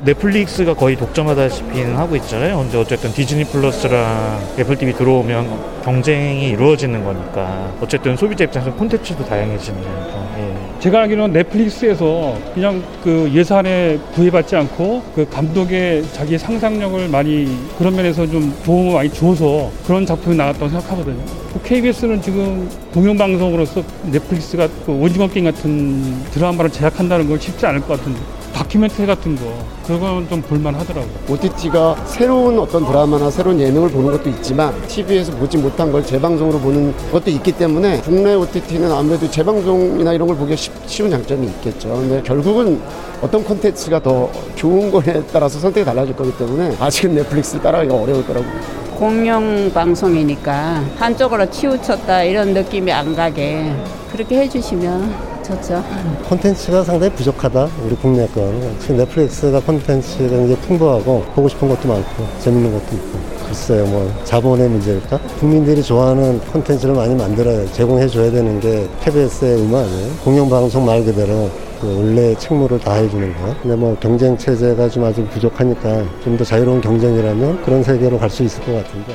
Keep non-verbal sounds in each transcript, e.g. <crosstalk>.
넷플릭스가 거의 독점하다시피 하고 있잖아요. 근데 어쨌든 디즈니 플러스랑 애플 TV 들어오면 경쟁이 이루어지는 거니까 어쨌든 소비자 입장에서 콘텐츠도 다양해지는 거니까. 예. 제가 알기로는 넷플릭스에서 그냥 그 예산에 구애받지 않고 그 감독의 자기 상상력을 많이 그런 면에서 좀 도움을 많이 줘서 그런 작품이 나왔다고 생각하거든요. KBS는 지금 공영방송으로서 넷플릭스가 그 오징어 게임 같은 드라마를 제작한다는 건 쉽지 않을 것 같은데 다큐멘터리 같은 거 그건 좀 볼만하더라고요. OTT가 새로운 어떤 드라마나 새로운 예능을 보는 것도 있지만 TV에서 보지 못한 걸 재방송으로 보는 것도 있기 때문에 국내 OTT는 아무래도 재방송이나 이런 걸 보기가 쉽, 쉬운 장점이 있겠죠. 근데 결국은 어떤 콘텐츠가 더 좋은 거에 따라서 선택이 달라질 거기 때문에 아직은 넷플릭스를 따라가기가 어려울 거라고 공영 방송이니까 한쪽으로 치우쳤다 이런 느낌이 안 가게 그렇게 해주시면 좋죠. 콘텐츠가 상당히 부족하다 우리 국내 건 지금 넷플릭스가 콘텐츠가 굉장히 풍부하고 보고 싶은 것도 많고 재밌는 것도 있고 글쎄요 뭐 자본의 문제일까 국민들이 좋아하는 콘텐츠를 많이 만들어야 제공해 줘야 되는 게 KBS의 의무 아니에요 공영방송 말 그대로 그 원래 책무를 다 해주는 거. 근데 뭐 경쟁 체제가 좀 아직 부족하니까 좀 더 자유로운 경쟁이라면 그런 세계로 갈 수 있을 것 같은데.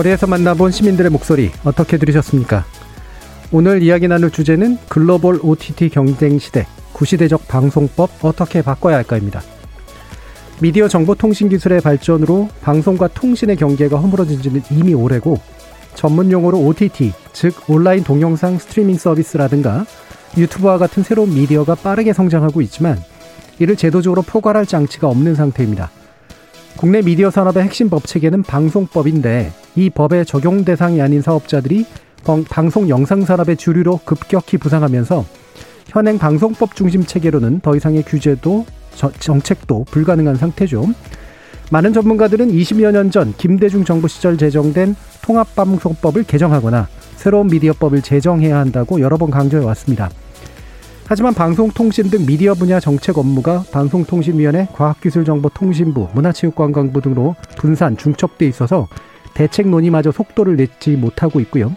거리에서 만나본 시민들의 목소리 어떻게 들으셨습니까? 오늘 이야기 나눌 주제는 글로벌 OTT 경쟁 시대, 구시대적 방송법 어떻게 바꿔야 할까입니다. 미디어 정보통신 기술의 발전으로 방송과 통신의 경계가 허물어진 지는 이미 오래고 전문 용어로 OTT, 즉 온라인 동영상 스트리밍 서비스라든가 유튜브와 같은 새로운 미디어가 빠르게 성장하고 있지만 이를 제도적으로 포괄할 장치가 없는 상태입니다. 국내 미디어 산업의 핵심 법 체계는 방송법인데 이 법의 적용 대상이 아닌 사업자들이 방송 영상 산업의 주류로 급격히 부상하면서 현행 방송법 중심 체계로는 더 이상의 규제도 정책도 불가능한 상태죠. 많은 전문가들은 20여 년 전 김대중 정부 시절 제정된 통합방송법을 개정하거나 새로운 미디어법을 제정해야 한다고 여러 번 강조해 왔습니다. 하지만 방송통신 등 미디어 분야 정책 업무가 방송통신위원회, 과학기술정보통신부, 문화체육관광부 등으로 분산, 중첩돼 있어서 대책 논의마저 속도를 내지 못하고 있고요.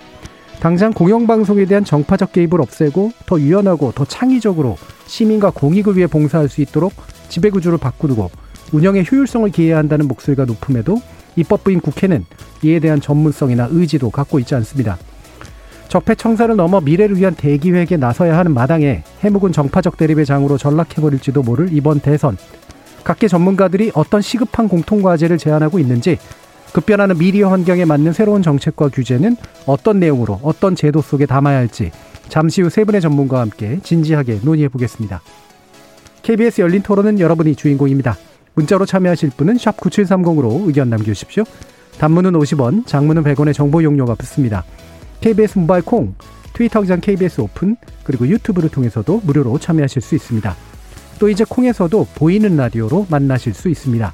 당장 공영방송에 대한 정파적 개입을 없애고 더 유연하고 더 창의적으로 시민과 공익을 위해 봉사할 수 있도록 지배구조를 바꾸고 운영의 효율성을 기해야 한다는 목소리가 높음에도 입법부인 국회는 이에 대한 전문성이나 의지도 갖고 있지 않습니다. 적폐청사를 넘어 미래를 위한 대기획에 나서야 하는 마당에 해묵은 정파적 대립의 장으로 전락해버릴지도 모를 이번 대선. 각계 전문가들이 어떤 시급한 공통과제를 제안하고 있는지 급변하는 미디어 환경에 맞는 새로운 정책과 규제는 어떤 내용으로 어떤 제도 속에 담아야 할지 잠시 후 세 분의 전문가와 함께 진지하게 논의해 보겠습니다. KBS 열린 토론은 여러분이 주인공입니다. 문자로 참여하실 분은 9730으로 의견 남겨주십시오. 단문은 50원, 장문은 100원의 정보 용료가 붙습니다. KBS 모바일 콩, 트위터 기장 KBS 오픈, 그리고 유튜브를 통해서도 무료로 참여하실 수 있습니다. 또 이제 콩에서도 보이는 라디오로 만나실 수 있습니다.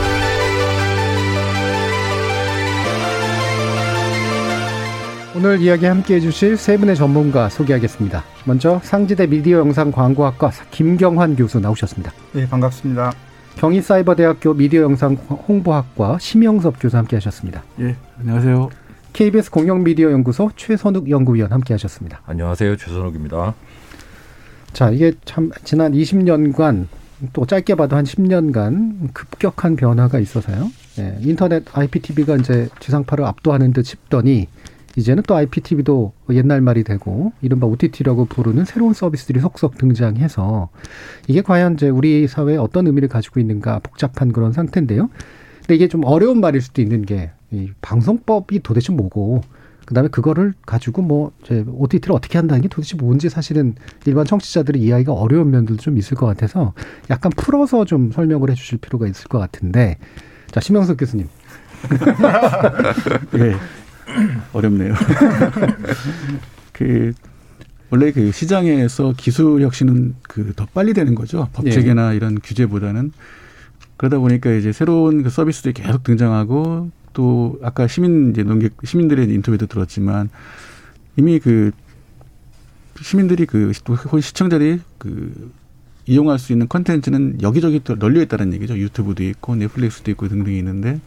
오늘 이야기 함께 해주실 세 분의 전문가 소개하겠습니다. 먼저 상지대 미디어 영상 광고학과 김경환 교수 나오셨습니다. 네, 반갑습니다. 경희사이버대학교 미디어 영상 홍보학과 심영섭 교수 함께 하셨습니다. 예, 안녕하세요. KBS 공영미디어 연구소 최선욱 연구위원 함께 하셨습니다. 안녕하세요. 최선욱입니다. 자, 이게 참 지난 20년간 또 짧게 봐도 한 10년간 급격한 변화가 있어서요. 예, 인터넷 IPTV가 이제 지상파를 압도하는 듯 싶더니 이제는 또 IPTV도 옛날 말이 되고 이른바 OTT라고 부르는 새로운 서비스들이 속속 등장해서 이게 과연 이제 우리 사회에 어떤 의미를 가지고 있는가 복잡한 그런 상태인데요. 근데 이게 좀 어려운 말일 수도 있는 게 이 방송법이 도대체 뭐고 그다음에 그거를 가지고 뭐 이제 OTT를 어떻게 한다는 게 도대체 뭔지 사실은 일반 청취자들이 이해하기가 어려운 면들도 좀 있을 것 같아서 약간 풀어서 좀 설명을 해 주실 필요가 있을 것 같은데 자 심영석 교수님. 네. <laughs> <laughs> <clears throat> 어렵네요. <laughs> 그 원래 그 시장에서 기술 혁신은 그 더 빨리 되는 거죠. 법 체계나 이런 규제보다는 그러다 보니까 이제 새로운 그 서비스들이 계속 등장하고 또 아까 시민 이제 농객 시민들의 인터뷰도 들었지만 이미 그 시민들이 그또 시청자들이 그 이용할 수 있는 컨텐츠는 여기저기 또 널려 있다는 얘기죠. 유튜브도 있고 넷플릭스도 있고 등등이 있는데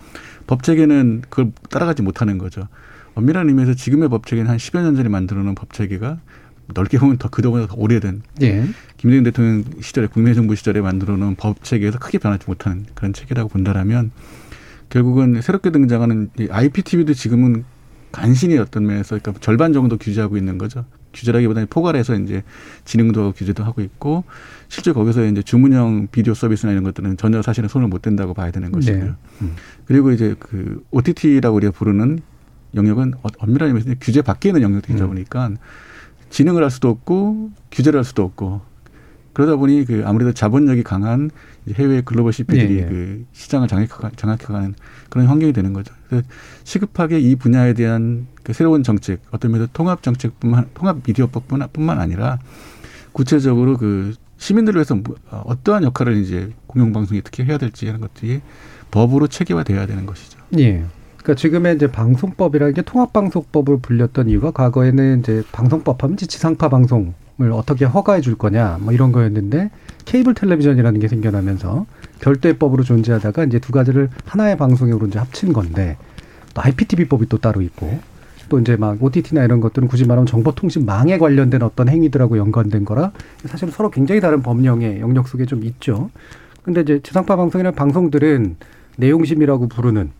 법 체계는 그걸 따라가지 못하는 거죠. 엄밀한 의미에서 지금의 법 체계는 한 10여 년 전에 만들어 놓은 법 체계가 넓게 보면 더 그동안 더 오래된 예. 김대중 대통령 시절에 국민 정부 시절에 만들어 놓은 법 체계에서 크게 변하지 못하는 그런 체계라고 본다라면 결국은 새롭게 등장하는 IPTV도 지금은 간신히 어떤 면에서 그러니까 절반 정도 규제하고 있는 거죠. 규제라기보다는 포괄해서 이제 진흥도 규제도 하고 있고 실제 거기서 이제 주문형 비디오 서비스나 이런 것들은 전혀 사실은 손을 못 댄다고 봐야 되는 것이고요. 네. 음. 그리고 이제 그 OTT라고 우리가 부르는 영역은 어, 엄밀한 의미에서 규제 밖에 있는 영역이다 음. 보니까 진흥을 할 수도 없고 규제를 할 수도 없고 그러다 보니 그 아무래도 자본력이 강한 해외 글로벌 CP들이 네, 네. 그 시장을 장악해가는 그런 환경이 되는 거죠. 그래서 시급하게 이 분야에 대한 그 새로운 정책, 어떤 면에서 통합 정책뿐만 통합 미디어법뿐만 아니라 구체적으로 그 시민들을 위해서 뭐, 어떠한 역할을 이제 공영방송이 특히 해야 될지 하는 것들이 법으로 체계화돼야 되는 것이죠. 예. 그러니까 지금의 이제 방송법이라는 게 통합방송법을 불렸던 이유가 과거에는 이제 방송법 하면 지상파 방송을 어떻게 허가해 줄 거냐 뭐 이런 거였는데 케이블 텔레비전이라는 게 생겨나면서 별도의 법으로 존재하다가 이제 두 가지를 하나의 방송으로 이제 합친 건데 또 IPTV법이 또 따로 있고 또 이제 막 OTT나 이런 것들은 굳이 말하면 정보통신망에 관련된 어떤 행위들하고 연관된 거라 사실 서로 굉장히 다른 법령의 영역 속에 좀 있죠. 근데 이제 지상파 방송이나 방송들은 내용심이라고 부르는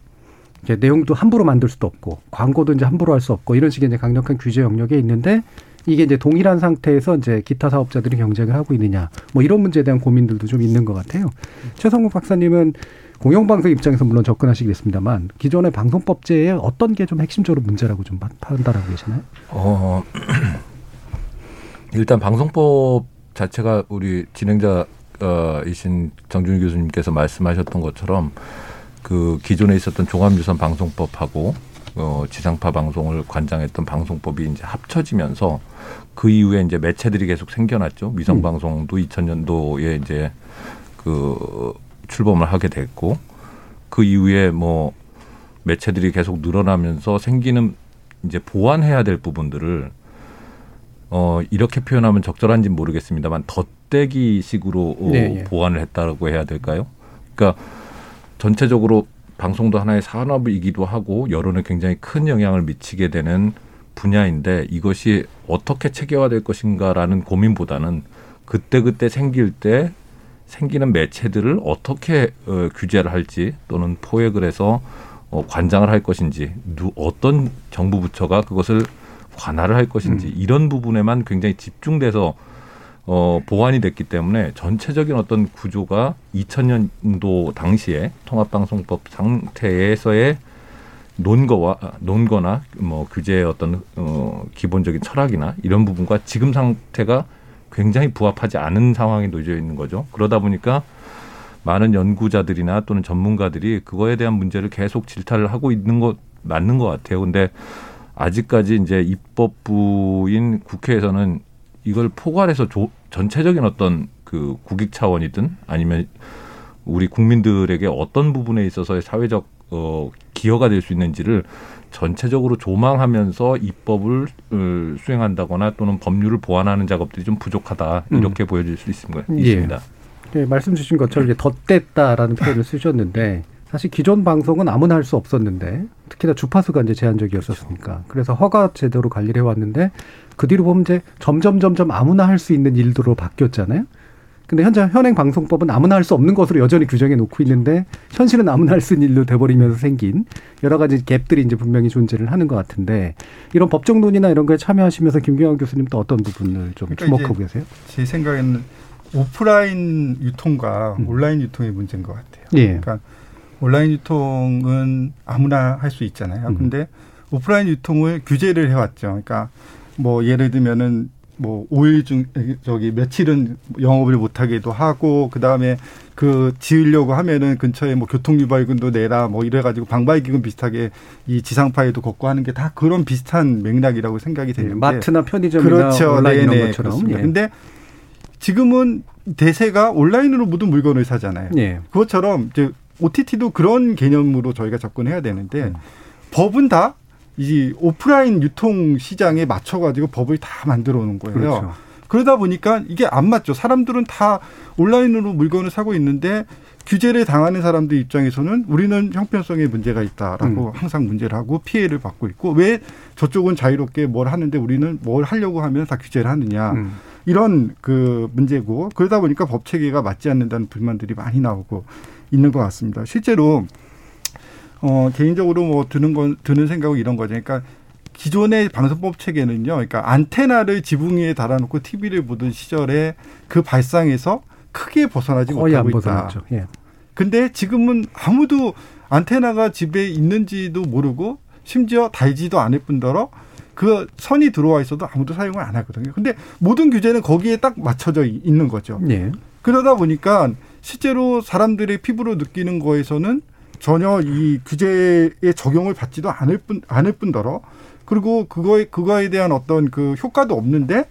내용도 함부로 만들 수도 없고 광고도 이제 함부로 할 수 없고 이런 식의 이제 강력한 규제 영역에 있는데 이게 이제 동일한 상태에서 이제 기타 사업자들이 경쟁을 하고 있느냐 뭐 이런 문제에 대한 고민들도 좀 있는 것 같아요. 최성국 박사님은 공영방송 입장에서 물론 접근하시겠습니다만 기존의 방송법제에 어떤 게 좀 핵심적으로 문제라고 좀 판단하고 계시나요? 어, <clears throat> 일단 방송법 자체가 우리 진행자이신 정준희 교수님께서 말씀하셨던 것처럼 그 기존에 있었던 종합유선 방송법하고 어, 지상파 방송을 관장했던 방송법이 이제 합쳐지면서 그 이후에 이제 매체들이 계속 생겨났죠. 위성 방송도 2000년도에 이제 그 출범을 하게 됐고 그 이후에 뭐 매체들이 계속 늘어나면서 생기는 이제 보완해야 될 부분들을 어 이렇게 표현하면 적절한지는 모르겠습니다만 덧대기식으로 어, 네, 네. 보완을 했다고 해야 될까요? 그러니까 전체적으로 방송도 하나의 산업이기도 하고 여론에 굉장히 큰 영향을 미치게 되는 분야인데 이것이 어떻게 체계화될 것인가라는 고민보다는 그때그때 생길 때 생기는 매체들을 어떻게 어, 규제를 할지 또는 포획을 해서 어, 관장을 할 것인지 누, 어떤 정부 부처가 그것을 관할을 할 것인지 음. 이런 부분에만 굉장히 집중돼서 어, 보완이 됐기 때문에 전체적인 어떤 구조가 2000년도 당시에 통합방송법 상태에서의 논거와 논거나 뭐 규제의 어떤 어 기본적인 철학이나 이런 부분과 지금 상태가 굉장히 부합하지 않은 상황에 놓여 있는 거죠. 그러다 보니까 많은 연구자들이나 또는 전문가들이 그거에 대한 문제를 계속 질타를 하고 있는 것 맞는 것 같아요. 근데 아직까지 이제 입법부인 국회에서는 이걸 포괄해서 조, 전체적인 어떤 그 국익 차원이든 아니면 우리 국민들에게 어떤 부분에 있어서의 사회적 어, 기여가 될 수 있는지를 전체적으로 조망하면서 입법을 어, 수행한다거나 또는 법률을 보완하는 작업들이 좀 부족하다 이렇게 음. 보여질 수 있습니다. 예. 네, 말씀 주신 것처럼 이제 덧댔다라는 표현을 쓰셨는데 사실 기존 방송은 아무나 할 수 없었는데 특히나 주파수가 이제 제한적이었었으니까 그렇죠. 그래서 허가 제도로 관리를 해왔는데 그 뒤로 보면 이제 점점 점점 아무나 할 수 있는 일들로 바뀌었잖아요. 근데 현재 현행 방송법은 아무나 할 수 없는 것으로 여전히 규정해 놓고 있는데 현실은 아무나 할 수 있는 일로 돼버리면서 생긴 여러 가지 갭들이 이제 분명히 존재를 하는 것 같은데 이런 법적 논의나 이런 거에 참여하시면서 김경환 교수님 또 어떤 부분을 좀 그러니까 주목하고 계세요? 제 생각에는 오프라인 유통과 음. 온라인 유통의 문제인 것 같아요. 예. 그러니까 온라인 유통은 아무나 할 수 있잖아요. 음. 근데 오프라인 유통을 규제를 해왔죠. 그러니까 뭐 예를 들면은 뭐 5일 중 저기 며칠은 영업을 못하게도 하고 그 다음에 그 지으려고 하면은 근처에 뭐 교통 유발금도 내라 뭐 이래 가지고 방발기금 비슷하게 이 지상파에도 걷고 하는 게 다 그런 비슷한 맥락이라고 생각이 되는데 마트나 편의점이나 그렇죠. 온라인 이런 네네, 것처럼. 그렇습니다. 예. 근데 지금은 대세가 온라인으로 모든 물건을 사잖아요. 예. 그것처럼 이제 OTT도 그런 개념으로 저희가 접근해야 되는데 음. 법은 다 이 오프라인 유통 시장에 맞춰가지고 법을 다 만들어 놓은 거예요. 그렇죠. 그러다 보니까 이게 안 맞죠. 사람들은 다 온라인으로 물건을 사고 있는데 규제를 당하는 사람들 입장에서는 우리는 형편성에 문제가 있다라고 음. 항상 문제를 하고 피해를 받고 있고 왜 저쪽은 자유롭게 뭘 하는데 우리는 뭘 하려고 하면 다 규제를 하느냐. 음. 이런 그 문제고 그러다 보니까 법 체계가 맞지 않는다는 불만들이 많이 나오고 있는 것 같습니다. 실제로 어 개인적으로 뭐 드는 건 드는 생각은 이런 거죠. 그러니까 기존의 방송법 체계는요. 그러니까 안테나를 지붕 위에 달아놓고 TV를 보던 시절에 그 발상에서 크게 벗어나지 못하고 있다. 예. 근데 지금은 아무도 안테나가 집에 있는지도 모르고 심지어 달지도 않을 뿐더러 그 선이 들어와 있어도 아무도 사용을 안 하거든요. 근데 모든 규제는 거기에 딱 맞춰져 이- 있는 거죠. 예. 그러다 보니까 실제로 사람들의 피부로 느끼는 거에서는 전혀 이 규제에 적용을 받지도 않을 뿐 않을 뿐더러 그리고 그거에 그거에 대한 어떤 그 효과도 없는데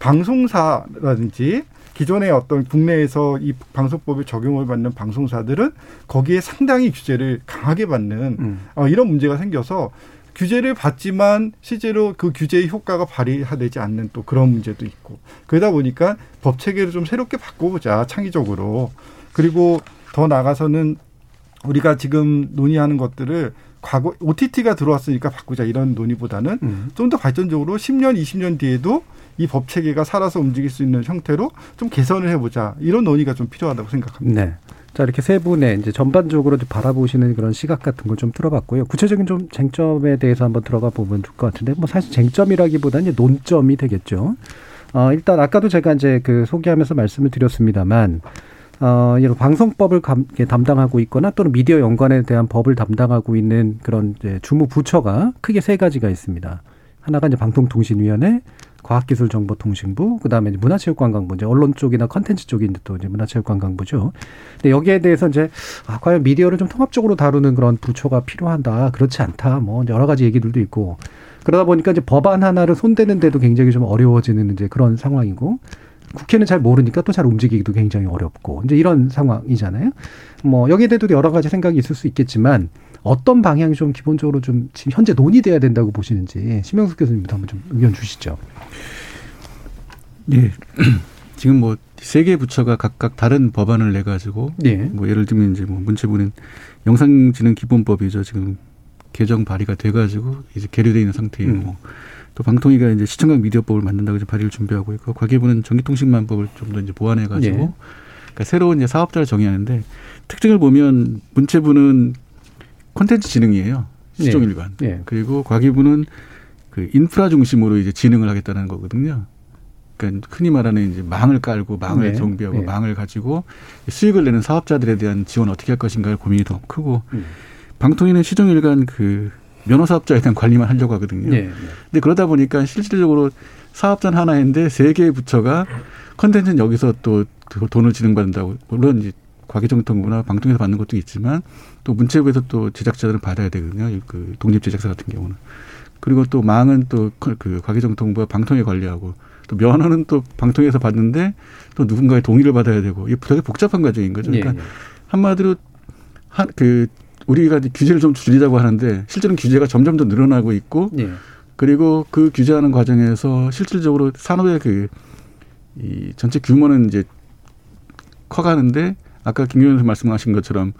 방송사라든지 기존의 어떤 국내에서 이 방송법에 적용을 받는 방송사들은 거기에 상당히 규제를 강하게 받는 음. 어, 이런 문제가 생겨서 규제를 받지만 실제로 그 규제의 효과가 발휘되지 않는 또 그런 문제도 있고 그러다 보니까 법 체계를 좀 새롭게 바꿔보자 창의적으로 그리고 더 나가서는 우리가 지금 논의하는 것들을 과거 OTT가 들어왔으니까 바꾸자 이런 논의보다는 음. 좀더 발전적으로 10년, 20년 뒤에도 이 법 체계가 살아서 움직일 수 있는 형태로 좀 개선을 해보자 이런 논의가 좀 필요하다고 생각합니다. 네. 자, 이렇게 세 분의 이제 전반적으로 좀 바라보시는 그런 시각 같은 걸 좀 들어봤고요. 구체적인 좀 쟁점에 대해서 한번 들어가 보면 좋을 것 같은데, 뭐 사실 쟁점이라기보다는 이제 논점이 되겠죠. 어, 일단 아까도 제가 이제 그 소개하면서 말씀을 드렸습니다만, 어, 이런 방송법을 감, 담당하고 있거나 또는 미디어 연관에 대한 법을 담당하고 있는 그런 이제 주무 부처가 크게 세 가지가 있습니다. 하나가 이제 방송통신위원회, 과학기술정보통신부, 그 다음에 문화체육관광부, 이제 언론 쪽이나 컨텐츠 쪽이 이제 또 이제 문화체육관광부죠. 근데 여기에 대해서 이제 아, 과연 미디어를 좀 통합적으로 다루는 그런 부처가 필요하다, 그렇지 않다, 뭐 여러 가지 얘기들도 있고 그러다 보니까 이제 법안 하나를 손대는데도 굉장히 좀 어려워지는 이제 그런 상황이고 국회는 잘 모르니까 또 잘 움직이기도 굉장히 어렵고 이제 이런 상황이잖아요. 뭐 여기에 대해서도 여러 가지 생각이 있을 수 있겠지만 어떤 방향이 좀 기본적으로 좀 지금 현재 논의돼야 된다고 보시는지 심영숙 교수님부터 한번 좀 의견 주시죠. 예. <clears throat> 지금 뭐 세 개 부처가 각각 다른 법안을 내 가지고 예. 뭐 예를 들면 이제 뭐 문체부는 영상지능 기본법이죠. 지금 개정 발의가 돼 가지고 이제 계류돼 있는 상태이고 음. 또 방통위가 이제 시청각 미디어법을 만든다고 이제 발의를 준비하고 있고 과기부는 전기통신망법을 좀 더 이제 보완해 가지고 예. 그러니까 새로운 이제 사업자를 정의하는데 특징을 보면 문체부는 콘텐츠 지능이에요. 시종 일관. 예. 그리고 과기부는 그 인프라 중심으로 이제 진흥을 하겠다는 거거든요. 그러니까 흔히 말하는 이제 망을 깔고 망을 네. 정비하고 네. 망을 가지고 수익을 내는 사업자들에 대한 지원 어떻게 할 것인가의 고민이 더 크고 음. 방통위는 시종일관 그 면허 사업자에 대한 관리만 하려고 하거든요. 예. 근데 그러다 보니까 실질적으로 사업자는 하나인데 세 개의 부처가 컨텐츠는 여기서 또 돈을 지능받는다고 물론 이제 과기정통부나 방통에서 받는 것도 있지만 또 문체부에서 또 제작자들은 받아야 되거든요. 그 독립 제작사 같은 경우는 그리고 또 망은 또 그 과기정통부가 방통에 관리하고 또 면허는 또 방통에서 받는데 또 누군가의 동의를 받아야 되고 이게 되게 복잡한 과정인 거죠. 그러니까 예, 예. 한마디로 한그 우리가 규제를 좀 줄이자고 하는데 실제로는 규제가 점점 더 늘어나고 있고 예. 그리고 그 규제하는 과정에서 실질적으로 산업의 그 이 전체 규모는 이제 커가는데 아까 김경현 선생 말씀하신 것처럼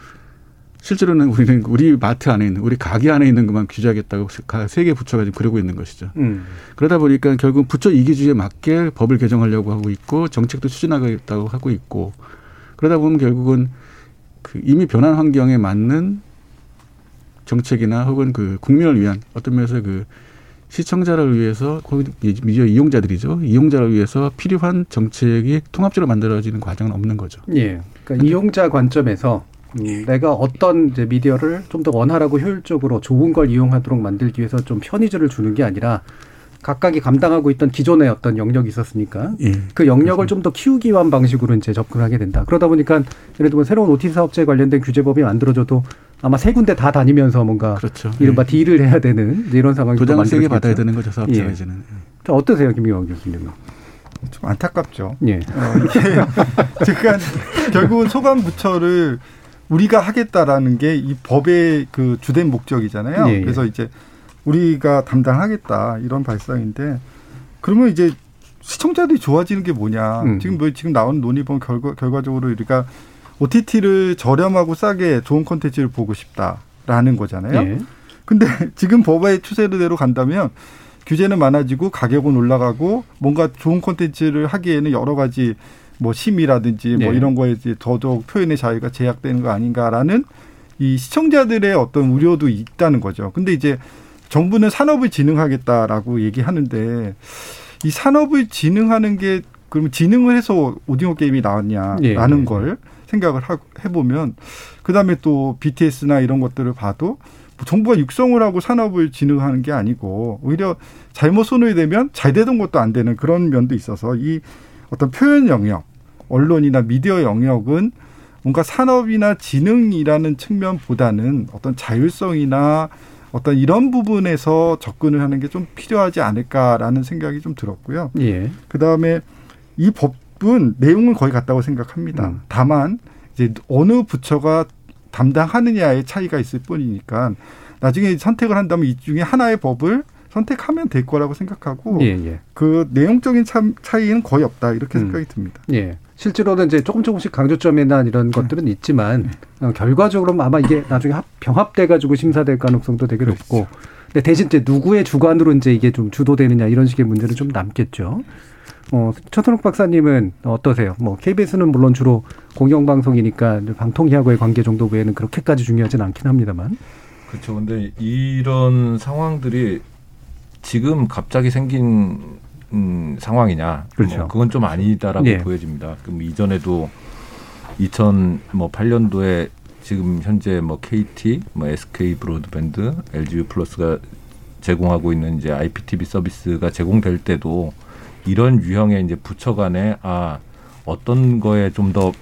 실제로는 우리는 우리 마트 안에 있는 우리 가게 안에 있는 것만 규제하겠다고 세개 부처가 지금 그러고 있는 것이죠. 음. 그러다 보니까 결국 부처 이기주의에 맞게 법을 개정하려고 하고 있고 정책도 추진하겠다고 하고 있고 그러다 보면 결국은 그 이미 변한 환경에 맞는 정책이나 혹은 그 국민을 위한 어떤 면에서 그 시청자를 위해서 미디어 이용자들이죠. 이용자를 위해서 필요한 정책이 통합적으로 만들어지는 과정은 없는 거죠. 예. 그러니까 이용자 관점에서 음, 내가 어떤 이제 미디어를 좀 더 원활하고 효율적으로 좋은 걸 이용하도록 만들기 위해서 좀 편의주를 주는 게 아니라 각각이 감당하고 있던 기존의 어떤 영역이 있었으니까 예. 그 영역을 좀 더 키우기 위한 방식으로 이제 접근하게 된다. 그러다 보니까 예를 들면 새로운 OT 사업자에 관련된 규제법이 만들어져도 아마 세 군데 다 다니면서 뭔가 그렇죠. 이른바 딜을 해야 되는 이런 상황이 또 도장을 세게. 받아야 되는 거죠 사업자가 예. 어떠세요, 김용환 교수님은? 좀 안타깝죠. 예. 어, 이게 <laughs> 제가 결국은 소관 부처를 우리가 하겠다라는 게 이 법의 그 주된 목적이잖아요. 예, 예. 그래서 이제 우리가 담당하겠다 이런 발상인데 그러면 이제 시청자들이 좋아지는 게 뭐냐? 음. 지금 뭐 지금 나오는 논의 보면 결과, 결과적으로 우리가 OTT를 저렴하고 싸게 좋은 콘텐츠를 보고 싶다라는 거잖아요. 예. 근데 <laughs> 지금 법의 추세대로 간다면 규제는 많아지고 가격은 올라가고 뭔가 좋은 콘텐츠를 하기에는 여러 가지 뭐 심의라든지 뭐 네. 이런 거에 이제 더더욱 표현의 자유가 제약되는 거 아닌가라는 이 시청자들의 어떤 우려도 있다는 거죠. 근데 이제 정부는 산업을 진흥하겠다라고 얘기하는데 이 산업을 진흥하는 게 그러면 진흥을 해서 오징어 게임이 나왔냐라는 예, 예. 걸 생각을 하- 해보면 그다음에 또 BTS나 이런 것들을 봐도 뭐 정부가 육성을 하고 산업을 진흥하는 게 아니고 오히려 잘못 손을 대면 잘 되던 것도 안 되는 그런 면도 있어서 이 어떤 표현 영역, 언론이나 미디어 영역은 뭔가 산업이나 지능이라는 측면보다는 어떤 자율성이나 어떤 이런 부분에서 접근을 하는 게 좀 필요하지 않을까라는 생각이 좀 들었고요. 예. 그 다음에 이 법 은 내용은 거의 같다고 생각합니다. 음. 다만 이제 어느 부처가 담당하느냐의 차이가 있을 뿐이니까 나중에 선택을 한다면 이 중에 하나의 법을 선택하면 될 거라고 생각하고 예, 예. 그 내용적인 참, 차이는 거의 없다 이렇게 음. 생각이 듭니다. 예. 실제로는 이제 조금 조금씩 강조점이나 이런 것들은 있지만 어, 결과적으로는 아마 이게 나중에 합, 병합돼 가지고 심사될 가능성도 되게 높고 근데 대신 이제 누구의 주관으로 이제 이게 좀 주도되느냐 이런 식의 문제는 좀 남겠죠. 어, 최선욱 박사님은 어떠세요? 뭐 KBS는 물론 주로 공영방송이니까 방통위하고의 관계 정도 외에는 그렇게까지 중요하진 않긴 합니다만. 그렇죠. 근데 이런 상황들이 지금 갑자기 생긴 음, 상황이냐? 그렇죠. 뭐 그건 좀 아니다라고 예. 보여집니다. 그럼 이전에도 2008년도에 지금 현재 뭐 KT, 뭐 SK 브로드밴드, LG 플러스가 제공하고 있는 이제 IPTV 서비스가 제공될 때도 이런 유형의 이제 부처 간에 아 어떤 거에 좀 더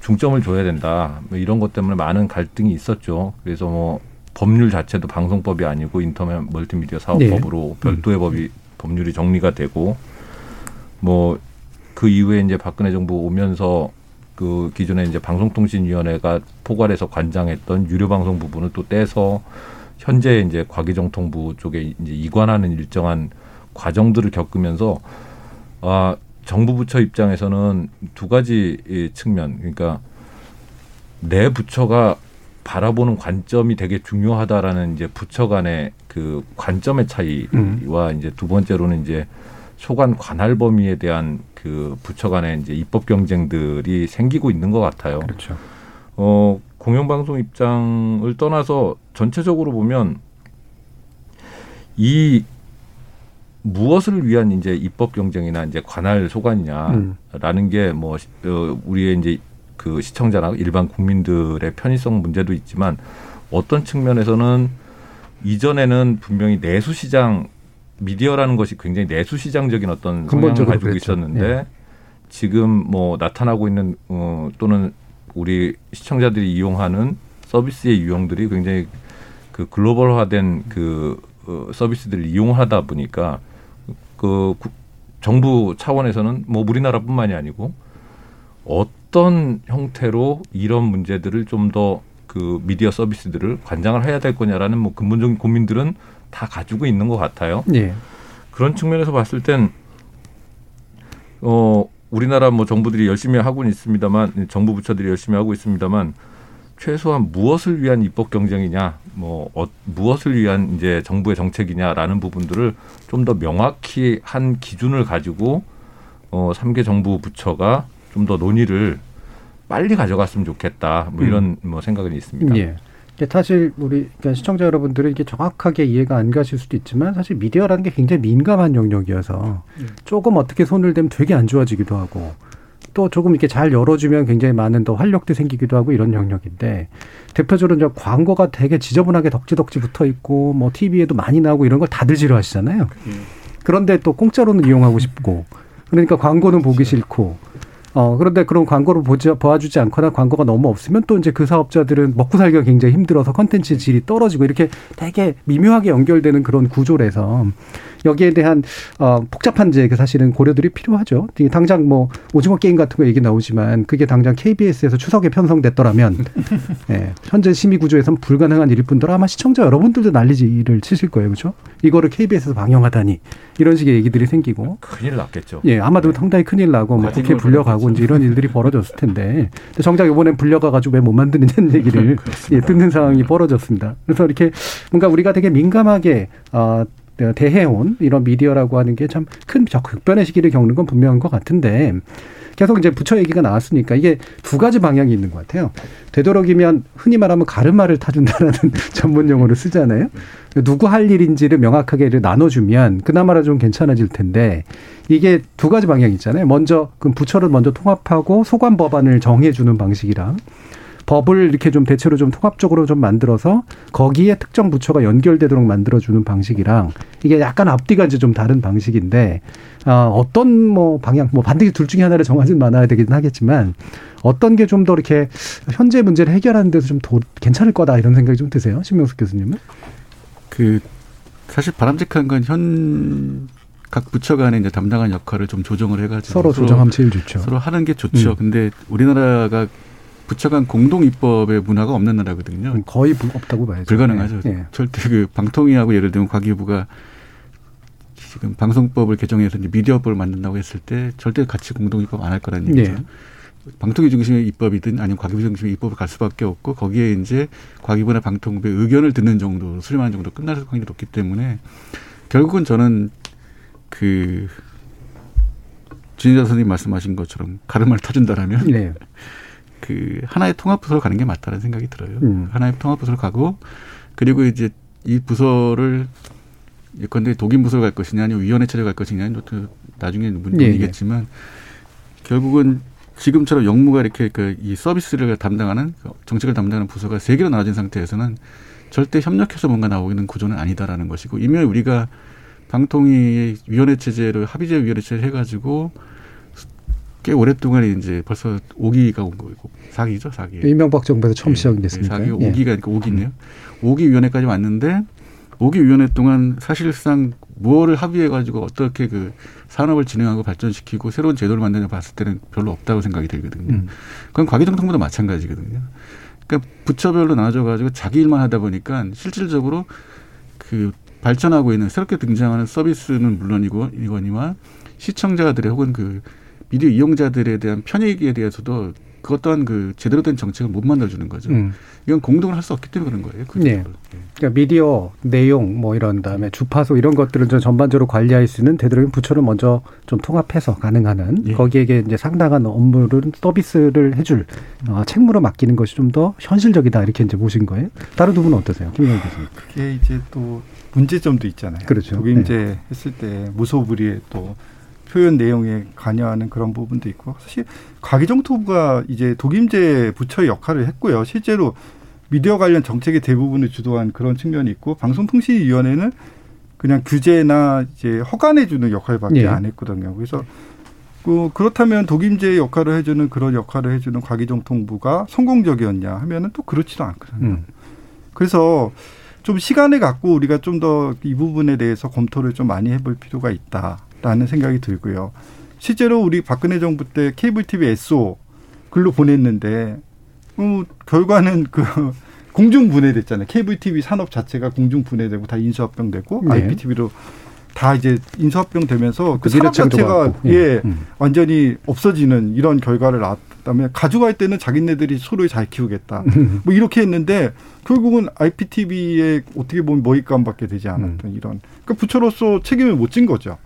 중점을 줘야 된다. 뭐 이런 것 때문에 많은 갈등이 있었죠. 그래서 뭐 법률 자체도 방송법이 아니고 인터넷 멀티미디어 사업법으로 별도의 법이 법률이 정리가 되고 뭐 그 이후에 이제 박근혜 정부 오면서 그 기존에 이제 방송통신위원회가 포괄해서 관장했던 유료 방송 부분을 또 떼서 현재 이제 과기정통부 쪽에 이제 이관하는 일정한 과정들을 겪으면서 아 정부 부처 입장에서는 두 가지 이 측면 그러니까 내 부처가 바라보는 관점이 되게 중요하다라는 이제 부처 간의 그 관점의 차이와 이제 두 번째로는 이제 소관 관할 범위에 대한 그 부처 간의 이제 입법 경쟁들이 생기고 있는 것 같아요. 그렇죠. 어, 공영방송 입장을 떠나서 전체적으로 보면 이 무엇을 위한 이제 입법 경쟁이나 이제 관할 소관이냐라는 게뭐 어, 우리의 이제 그 시청자나 일반 국민들의 편의성 문제도 있지만 어떤 측면에서는 이전에는 분명히 내수 시장 미디어라는 것이 굉장히 내수 시장적인 어떤 성향을 가지고 그랬죠. 있었는데 예. 지금 뭐 나타나고 있는 어 또는 우리 시청자들이 이용하는 서비스의 유형들이 굉장히 그 글로벌화된 그 어, 서비스들을 이용하다 보니까 그 구- 정부 차원에서는 뭐 우리나라뿐만이 아니고 어떤 형태로 이런 문제들을 좀 더 그 미디어 서비스들을 관장을 해야 될 거냐라는 뭐 근본적인 고민들은 다 가지고 있는 것 같아요. 예. 그런 측면에서 봤을 땐, 어, 우리나라 뭐 정부들이 열심히 하고는 있습니다만, 정부 부처들이 열심히 하고 있습니다만, 최소한 무엇을 위한 입법 경쟁이냐, 뭐, 어, 무엇을 위한 이제 정부의 정책이냐라는 부분들을 좀 더 명확히 한 기준을 가지고, 어, 삼개 정부 부처가 좀 더 논의를 빨리 가져갔으면 좋겠다. 뭐 이런 뭐 생각은 있습니다. 예. 이게 사실 우리 그러니까 시청자 여러분들은 이게 정확하게 이해가 안 가실 수도 있지만 사실 미디어라는 게 굉장히 민감한 영역이어서 조금 어떻게 손을 대면 되게 안 좋아지기도 하고 또 조금 이렇게 잘 열어주면 굉장히 많은 더 활력도 생기기도 하고 이런 영역인데 대표적으로 이제 광고가 되게 지저분하게 덕지덕지 붙어 있고 뭐 TV에도 많이 나오고 이런 걸 다들 싫어하시잖아요. 그런데 또 공짜로는 이용하고 싶고 그러니까 광고는 보기 싫고 어, 그런데 그런 광고를 보지, 보아주지 않거나 광고가 너무 없으면 또 이제 그 사업자들은 먹고 살기가 굉장히 힘들어서 컨텐츠 질이 떨어지고 이렇게 되게 미묘하게 연결되는 그런 구조라서 여기에 대한 어, 복잡한 이제 그 사실은 고려들이 필요하죠. 당장 뭐 오징어 게임 같은 거 얘기 나오지만 그게 당장 KBS에서 추석에 편성됐더라면 <laughs> 예, 현재 심의 구조에서는 불가능한 일일 뿐더러 아마 시청자 여러분들도 난리를 치실 거예요. 그렇죠? 이거를 KBS에서 방영하다니 이런 식의 얘기들이 생기고 큰일 났겠죠. 예, 아마도 네. 상당히 큰일 나고 뭐 국회 불려가고 이제 이런 일들이 벌어졌을 텐데 정작 이번엔 불려가가지고 왜 못 만드느냐는 <laughs> 얘기를 예, 듣는 상황이 벌어졌습니다. 그래서 이렇게 뭔가 우리가 되게 민감하게 어, 대해온 이런 미디어라고 하는 게 참 큰 극변의 시기를 겪는 건 분명한 것 같은데 계속 이제 부처 얘기가 나왔으니까 이게 두 가지 방향이 있는 것 같아요. 되도록이면 흔히 말하면 가르마를 타준다라는 <laughs> 전문 용어를 쓰잖아요. 누구 할 일인지를 명확하게 나눠주면 그나마라 좀 괜찮아질 텐데 이게 두 가지 방향이 있잖아요. 먼저 그 부처를 먼저 통합하고 소관 법안을 정해주는 방식이랑 법을 이렇게 좀 대체로 좀 통합적으로 좀 만들어서 거기에 특정 부처가 연결되도록 만들어주는 방식이랑 이게 약간 앞뒤가 이제 좀 다른 방식인데 어, 어떤 뭐 방향 뭐 반드시 둘 중에 하나를 정하진 않아야 되긴 하겠지만 어떤 게 좀 더 이렇게 현재 문제를 해결하는 데서 좀더 괜찮을 거다 이런 생각이 좀 드세요 신명숙 교수님은? 그 사실 바람직한 건 현 각 부처 간에 이제 담당한 역할을 좀 조정을 해가지고 서로, 서로 조정하면 제일 좋죠. 서로 하는 게 좋죠. 음. 근데 우리나라가 부처 간 공동 입법의 문화가 없는 나라거든요. 거의 없다고 봐야죠. 불가능하죠. 네. 절대 그 방통위하고 예를 들면 과기부가 지금 방송법을 개정해서 이제 미디어법을 만든다고 했을 때 절대 같이 공동 입법 안 할 거라는 얘기죠. 네. 방통위 중심의 입법이든 아니면 과기부 중심의 입법을 갈 수밖에 없고 거기에 이제 과기부나 방통부의 의견을 듣는 정도, 수렴하는 정도 끝날 확률이 높기 때문에 결국은 저는 그 진희자 선생님 말씀하신 것처럼 가르마를 타준다라면 네. <laughs> 그 하나의 통합 부서로 가는 게 맞다는 생각이 들어요. 음. 하나의 통합 부서로 가고 그리고 이제 이 부서를 예컨대 독인 부서로 갈 것이냐 아니면 위원회 체제로 갈 것이냐 는 나중에 문제이겠지만 예, 예. 결국은 지금처럼 영무가 이렇게 그 이 서비스를 담당하는 정책을 담당하는 부서가 세 개로 나눠진 상태에서는 절대 협력해서 뭔가 나오는 구조는 아니다라는 것이고 이미 우리가 방통위 위원회 체제를 합의제 위원회 체제 해가지고 꽤 오랫동안 이제 벌써 5기가 온 거고 4기죠, 4기. 이명박 정부에서 처음 네, 시작이 됐습니다. 4기, 5기가 그러니까 5기네요. 5기 위원회까지 왔는데 5기 위원회 동안 사실상 무엇을 합의해 가지고 어떻게 그 산업을 진행하고 발전시키고 새로운 제도를 만드냐 봤을 때는 별로 없다고 생각이 들거든요. 음. 그건 과기정통부도 마찬가지거든요. 그러니까 부처별로 나눠져 가지고 자기 일만 하다 보니까 실질적으로 그 발전하고 있는 새롭게 등장하는 서비스는 물론이고 이거니와 시청자들의 혹은 그 미디어 이용자들에 대한 편익에 대해서도 그것 또한 그 제대로 된 정책을 못 만들어주는 거죠. 음. 이건 공동을 할 수 없기 때문에 그런 거예요. 네. 그러니까 미디어 내용 뭐 이런 다음에 주파수 이런 것들을 좀 전반적으로 관리할 수 있는 되도록이면 부처를 먼저 좀 통합해서 가능한 한 예. 거기에 이제 상당한 업무를 서비스를 해줄 어, 책무로 맡기는 것이 좀 더 현실적이다 이렇게 이제 보신 거예요. 다른 두 분은 어떠세요, 김영 교수님? 그게 이제 또 문제점도 있잖아요. 그렇죠. 독임제 네. 했을 때 무소불위에 또 표현 내용에 관여하는 그런 부분도 있고 사실 과기정통부가 이제 독임제 부처의 역할을 했고요. 실제로 미디어 관련 정책의 대부분을 주도한 그런 측면이 있고 방송통신위원회는 그냥 규제나 이제 허가내주는 역할밖에 예. 안 했거든요. 그래서 그 그렇다면 독임제 역할을 해주는 그런 역할을 해주는 과기정통부가 성공적이었냐 하면은 또 그렇지도 않거든요. 음. 그래서 좀 시간을 갖고 우리가 좀 더 이 부분에 대해서 검토를 좀 많이 해볼 필요가 있다. 라는 생각이 들고요. 실제로 우리 박근혜 정부 때 케이블 TV SO 글로 보냈는데 어, 결과는 그 <laughs> 공중 분해됐잖아요. 케이블 TV 산업 자체가 공중 분해되고 다 인수합병되고 네. IPTV로 다 이제 인수합병 되면서 그 산업 자체가 예, 예 음. 완전히 없어지는 이런 결과를 낳았다면 가져갈 때는 자기네들이 서로 잘 키우겠다. <laughs> 뭐 이렇게 했는데 결국은 IPTV에 어떻게 보면 모의감밖에 되지 않았던 음. 이런 그러니까 부처로서 책임을 못 진 거죠.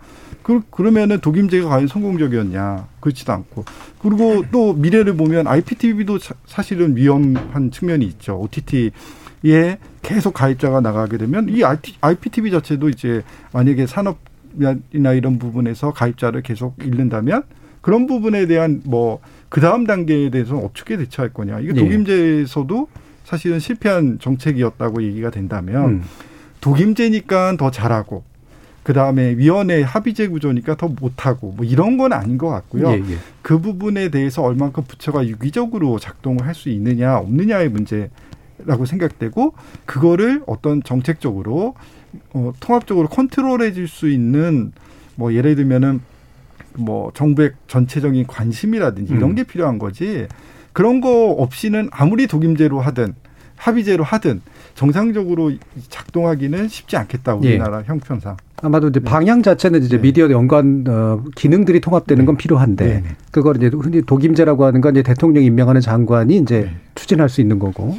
그, 그러면은 독임제가 과연 성공적이었냐? 그렇지도 않고. 그리고 또 미래를 보면 IPTV도 사실은 위험한 측면이 있죠. OTT에 계속 가입자가 나가게 되면 이 IPTV 자체도 이제 만약에 산업이나 이런 부분에서 가입자를 계속 잃는다면 그런 부분에 대한 뭐 그 다음 단계에 대해서는 어떻게 대처할 거냐. 이게 예. 독임제에서도 사실은 실패한 정책이었다고 얘기가 된다면 음. 독임제니까 더 잘하고 그 다음에 위원회 합의제 구조니까 더 못하고 뭐 이런 건 아닌 것 같고요. 예, 예. 그 부분에 대해서 얼만큼 부처가 유기적으로 작동을 할 수 있느냐 없느냐의 문제라고 생각되고 그거를 어떤 정책적으로 어, 통합적으로 컨트롤해 줄수 있는 뭐 예를 들면은 뭐 정부의 전체적인 관심이라든지 이런 음. 게 필요한 거지 그런 거 없이는 아무리 독임제로 하든 합의제로 하든 정상적으로 작동하기는 쉽지 않겠다 예. 우리나라 형편상. 아마도 이제 방향 자체는 이제 네. 미디어 연관 어, 기능들이 통합되는 건 필요한데 네, 네. 그걸 이제 흔히 독임제라고 하는 건 이제 대통령 이 임명하는 장관이 이제 네. 추진할 수 있는 거고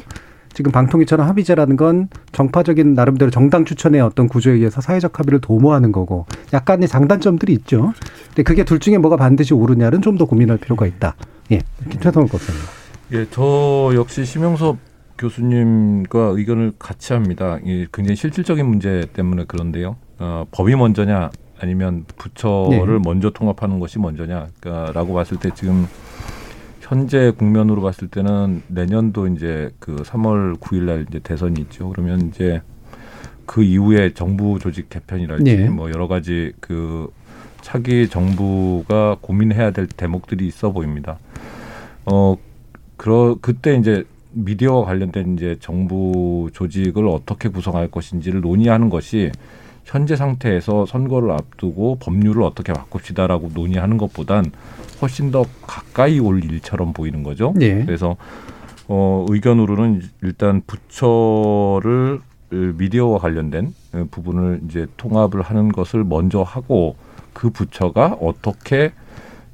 지금 방통위처럼 합의제라는 건 정파적인 나름대로 정당 추천의 어떤 구조에 의해서 사회적 합의를 도모하는 거고 약간의 장단점들이 있죠. 근데 그게 둘 중에 뭐가 반드시 옳으냐는 좀 더 고민할 필요가 있다. 예, 최성훈 박사님. 예, 저 역시 심영섭 교수님과 의견을 같이 합니다. 이 굉장히 실질적인 문제 때문에 그런데요. 어, 법이 먼저냐 아니면 부처를 네. 먼저 통합하는 것이 먼저냐라고 봤을 때 지금 현재 국면으로 봤을 때는 내년도 이제 그 3월 9일 날 이제 대선이 있죠. 그러면 이제 그 이후에 정부 조직 개편이랄지 네. 뭐 여러 가지 그 차기 정부가 고민해야 될 대목들이 있어 보입니다. 어, 그러 그때 이제 미디어와 관련된 이제 정부 조직을 어떻게 구성할 것인지를 논의하는 것이 현재 상태에서 선거를 앞두고 법률을 어떻게 바꿉시다라고 논의하는 것보단 훨씬 더 가까이 올 일처럼 보이는 거죠. 예. 그래서 어, 의견으로는 일단 부처를 미디어와 관련된 부분을 이제 통합을 하는 것을 먼저 하고 그 부처가 어떻게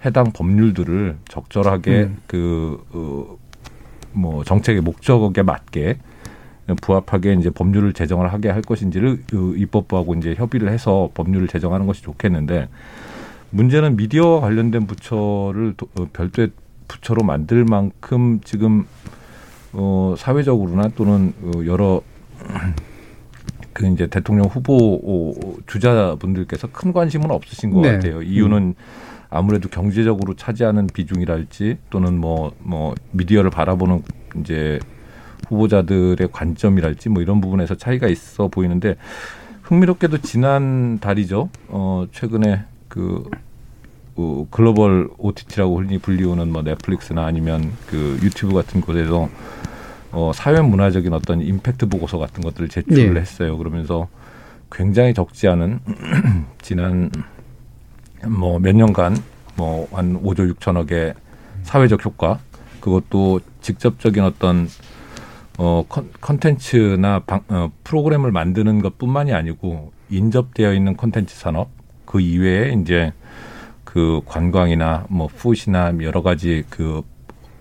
해당 법률들을 적절하게 음. 그, 어, 뭐 정책의 목적에 맞게 부합하게 이제 법률을 제정을 하게 할 것인지를 그 입법부하고 이제 협의를 해서 법률을 제정하는 것이 좋겠는데 문제는 미디어와 관련된 부처를 도- 어, 별도의 부처로 만들 만큼 지금 어 사회적으로나 또는 어, 여러 <clears throat> 그 이제 대통령 후보 어, 주자분들께서 큰 관심은 없으신 것 네. 같아요. 이유는 아무래도 경제적으로 차지하는 비중이랄지 또는 뭐뭐 미디어를 바라보는 이제 후보자들의 관점이랄지 뭐 이런 부분에서 차이가 있어 보이는데 흥미롭게도 지난 달이죠. 어 최근에 그 어, 글로벌 OTT라고 흔히 불리우는 뭐 넷플릭스나 아니면 그 유튜브 같은 곳에서 어, 사회 문화적인 어떤 임팩트 보고서 같은 것들을 제출을 네. 했어요. 그러면서 굉장히 적지 않은 <clears throat> 지난 뭐 몇 년간 뭐 한 5조 6천억의 사회적 효과 그것도 직접적인 어떤 어 컨- 컨텐츠나 방, 어, 프로그램을 만드는 것뿐만이 아니고 인접되어 있는 컨텐츠 산업 그 이외에 이제 그 관광이나 뭐 푸시나 여러 가지 그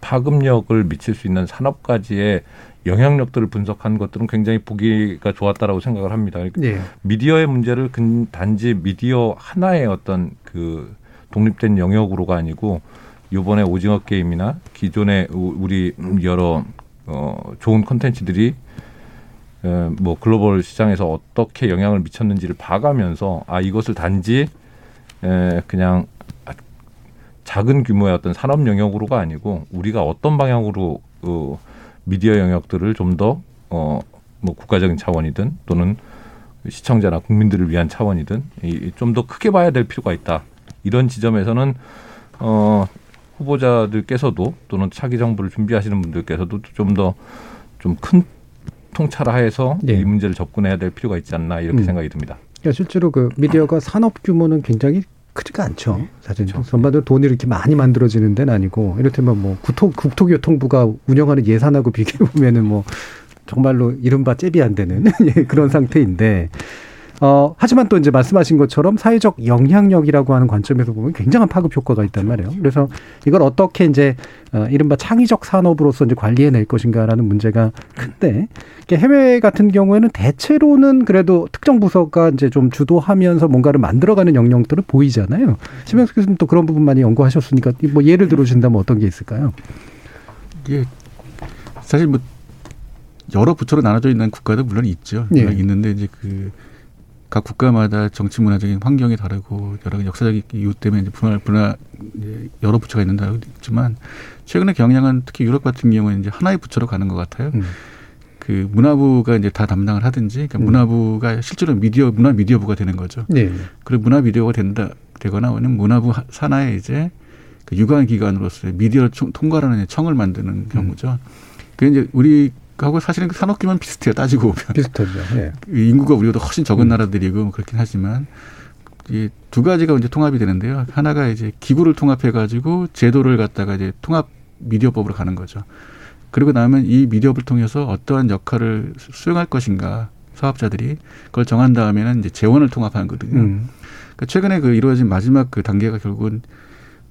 파급력을 미칠 수 있는 산업까지의 영향력들을 분석한 것들은 굉장히 보기가 좋았다라고 생각을 합니다. 그러니까 예. 미디어의 문제를 근 단지 미디어 하나의 어떤 그 독립된 영역으로가 아니고 요번에 오징어 게임이나 기존의 우- 우리 여러 어 좋은 콘텐츠들이 에, 뭐 글로벌 시장에서 어떻게 영향을 미쳤는지를 봐가면서 아 이것을 단지 에, 그냥 작은 규모의 어떤 산업 영역으로가 아니고 우리가 어떤 방향으로 어, 미디어 영역들을 좀 더 어, 뭐 국가적인 차원이든 또는 시청자나 국민들을 위한 차원이든 좀 더 크게 봐야 될 필요가 있다. 이런 지점에서는 어, 후보자들께서도 또는 차기 정부를 준비하시는 분들께서도 좀 더 좀 큰 통찰하에서 예. 이 문제를 접근해야 될 필요가 있지 않나 이렇게 음. 생각이 듭니다. 그러니까 실제로 그 미디어가 산업 규모는 굉장히 크지가 않죠. 사실 전반적으로 돈이 이렇게 많이 만들어지는 데는 아니고 이를테면 뭐 국토, 국토교통부가 운영하는 예산하고 <laughs> 비교해 보면은 뭐 정말로 이른바 잽이 안 되는 <laughs> 예, 그런 상태인데 어, 하지만 또 이제 말씀하신 것처럼 사회적 영향력이라고 하는 관점에서 보면 굉장한 파급 효과가 있단 말이에요. 그래서 이걸 어떻게 이제 어, 이른바 창의적 산업으로서 이제 관리해낼 것인가라는 문제가 큰데 해외 같은 경우에는 대체로는 그래도 특정 부서가 이제 좀 주도하면서 뭔가를 만들어가는 영역들은 보이잖아요. 심영수 교수님 또 그런 부분 많이 연구하셨으니까 뭐 예를 들어준다면 어떤 게 있을까요? 이게 사실 뭐 여러 부처로 나눠져 있는 국가도 물론 있죠. 예. 있는데 이제 그 각 국가마다 정치 문화적인 환경이 다르고 여러 가지 역사적인 이유 때문에 이제 분화 이제 여러 부처가 있는다고 있지만 최근에 경향은 특히 유럽 같은 경우는 이제 하나의 부처로 가는 것 같아요. 음. 그 문화부가 이제 다 담당을 하든지 그러니까 음. 문화부가 실제로 미디어 문화 미디어부가 되는 거죠. 네. 그리고 문화 미디어가 된다 되거나 아니면 문화부 하- 산하에 이제 그 유관 기관으로서 미디어를 총- 통과하는 청을 만드는 경우죠. 그 이제 우리 하고 사실은 그 산업규모는 비슷해요. 따지고 보면 비슷하죠. 예. 이 인구가 우리보다 훨씬 적은 음. 나라들이고 뭐 그렇긴 하지만 이두 가지가 이제 통합이 되는데요. 하나가 이제 기구를 통합해 가지고 제도를 갖다가 이제 통합 미디어법으로 가는 거죠. 그리고 나면 이 미디어를 통해서 어떠한 역할을 수- 수행할 것인가 사업자들이 그걸 정한 다음에는 이제 재원을 통합하는 거거든요. 음. 그러니까 최근에 그 이루어진 마지막 그 단계가 결국은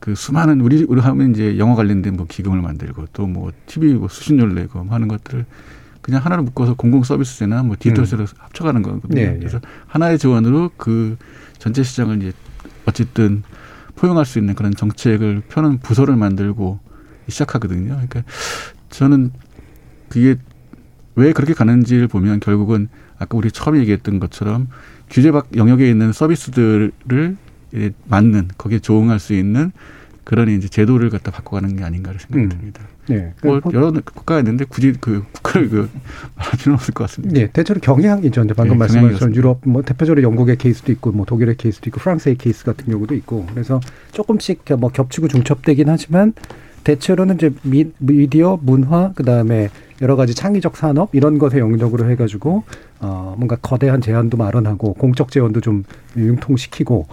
그 수많은 우리 우리 하면 이제 영어 관련된 뭐 기금을 만들고 또 뭐 TV 뭐 수신료를 내고 뭐 하는 것들을 그냥 하나로 묶어서 공공 서비스제나 뭐 디지털세로 합쳐가는 거거든요. 네, 네. 그래서 하나의 재원으로 그 전체 시장을 이제 어쨌든 포용할 수 있는 그런 정책을 펴는 부서를 만들고 시작하거든요. 그러니까 저는 그게 왜 그렇게 가는지를 보면 결국은 아까 우리 처음에 얘기했던 것처럼 규제 밖 영역에 있는 서비스들을 맞는 거기에 조응할 수 있는 그런 이제 제도를 갖다 바꿔가는 게 아닌가 생각이 음. 듭니다. 네. 뭐그 여러 국가가 있는데 굳이 그 국가를 그 말할 필요는 없을 것 같습니다. 네, 대체로 경향이죠. 이제 방금 네, 말씀하신. 유럽, 뭐 대표적으로 영국의 케이스도 있고, 뭐 독일의 케이스도 있고, 프랑스의 케이스 같은 경우도 있고, 그래서 조금씩 뭐 겹치고 중첩되긴 하지만 대체로는 이제 미, 미디어, 문화, 그 다음에 여러 가지 창의적 산업 이런 것에 영역으로 해가지고 어 뭔가 거대한 제한도 마련하고 공적 재원도 좀 융통시키고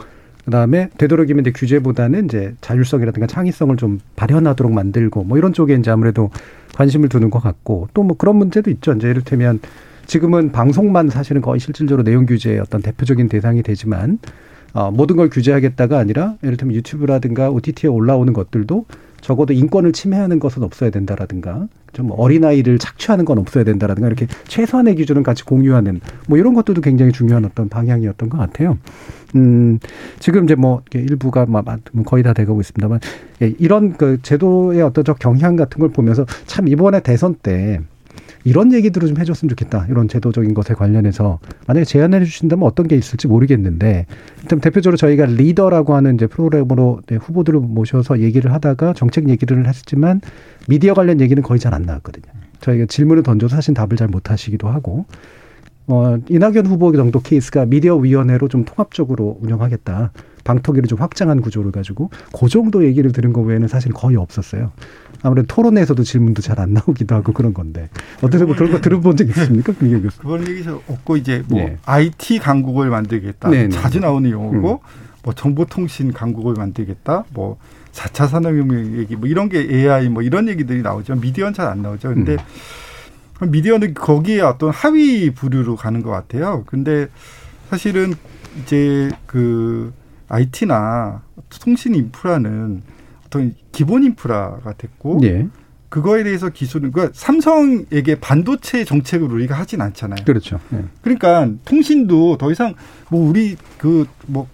그다음에 되도록이면 이제 규제보다는 이제 자율성이라든가 창의성을 좀 발현하도록 만들고 뭐 이런 쪽에 이제 아무래도 관심을 두는 것 같고 또 뭐 그런 문제도 있죠. 이제 이를테면 지금은 방송만 사실은 거의 실질적으로 내용 규제의 어떤 대표적인 대상이 되지만 어, 모든 걸 규제하겠다가 아니라 예를 들면 유튜브라든가 OTT에 올라오는 것들도 적어도 인권을 침해하는 것은 없어야 된다라든가 좀 어린아이를 착취하는 건 없어야 된다라든가 이렇게 최소한의 기준은 같이 공유하는 뭐 이런 것들도 굉장히 중요한 어떤 방향이었던 것 같아요. 음, 지금 이제 뭐 일부가 막 거의 다 돼가고 있습니다만 예, 이런 그 제도의 어떤 저 경향 같은 걸 보면서 참 이번에 대선 때 이런 얘기들을 좀 해줬으면 좋겠다. 이런 제도적인 것에 관련해서 만약에 제안해 주신다면 어떤 게 있을지 모르겠는데 일단 대표적으로 저희가 리더라고 하는 이제 프로그램으로 네, 후보들을 모셔서 얘기를 하다가 정책 얘기를 했지만 미디어 관련 얘기는 거의 잘 안 나왔거든요. 저희가 질문을 던져서 사실 답을 잘 못 하시기도 하고 어, 이낙연 후보 정도 케이스가 미디어 위원회로 좀 통합적으로 운영하겠다. 방통위를 좀 확장한 구조를 가지고 그 정도 얘기를 들은 거 외에는 사실 거의 없었어요. 아무래도 토론에서도 질문도 잘 안 나오기도 하고 그런 건데 어떻게 뭐 그런 거 들어본 적 있습니까, 김경 교수? 그런 얘기 저 없고 이제 뭐 네. IT 강국을 만들겠다. 네, 네. 자주 나오는 용어고 음. 뭐 정보통신 강국을 만들겠다. 뭐 4차 산업혁명 얘기 뭐 이런 게 AI 뭐 이런 얘기들이 나오죠. 미디어는 잘 안 나오죠. 근데 음. 미디어는 거기에 어떤 하위 부류로 가는 것 같아요. 근데 사실은 이제 그 IT나 통신 인프라는 어떤 기본 인프라가 됐고 예. 그거에 대해서 기술은 그러니까 삼성에게 반도체 정책을 우리가 하진 않잖아요. 그렇죠. 예. 그러니까 통신도 더 이상 뭐 우리 그 뭐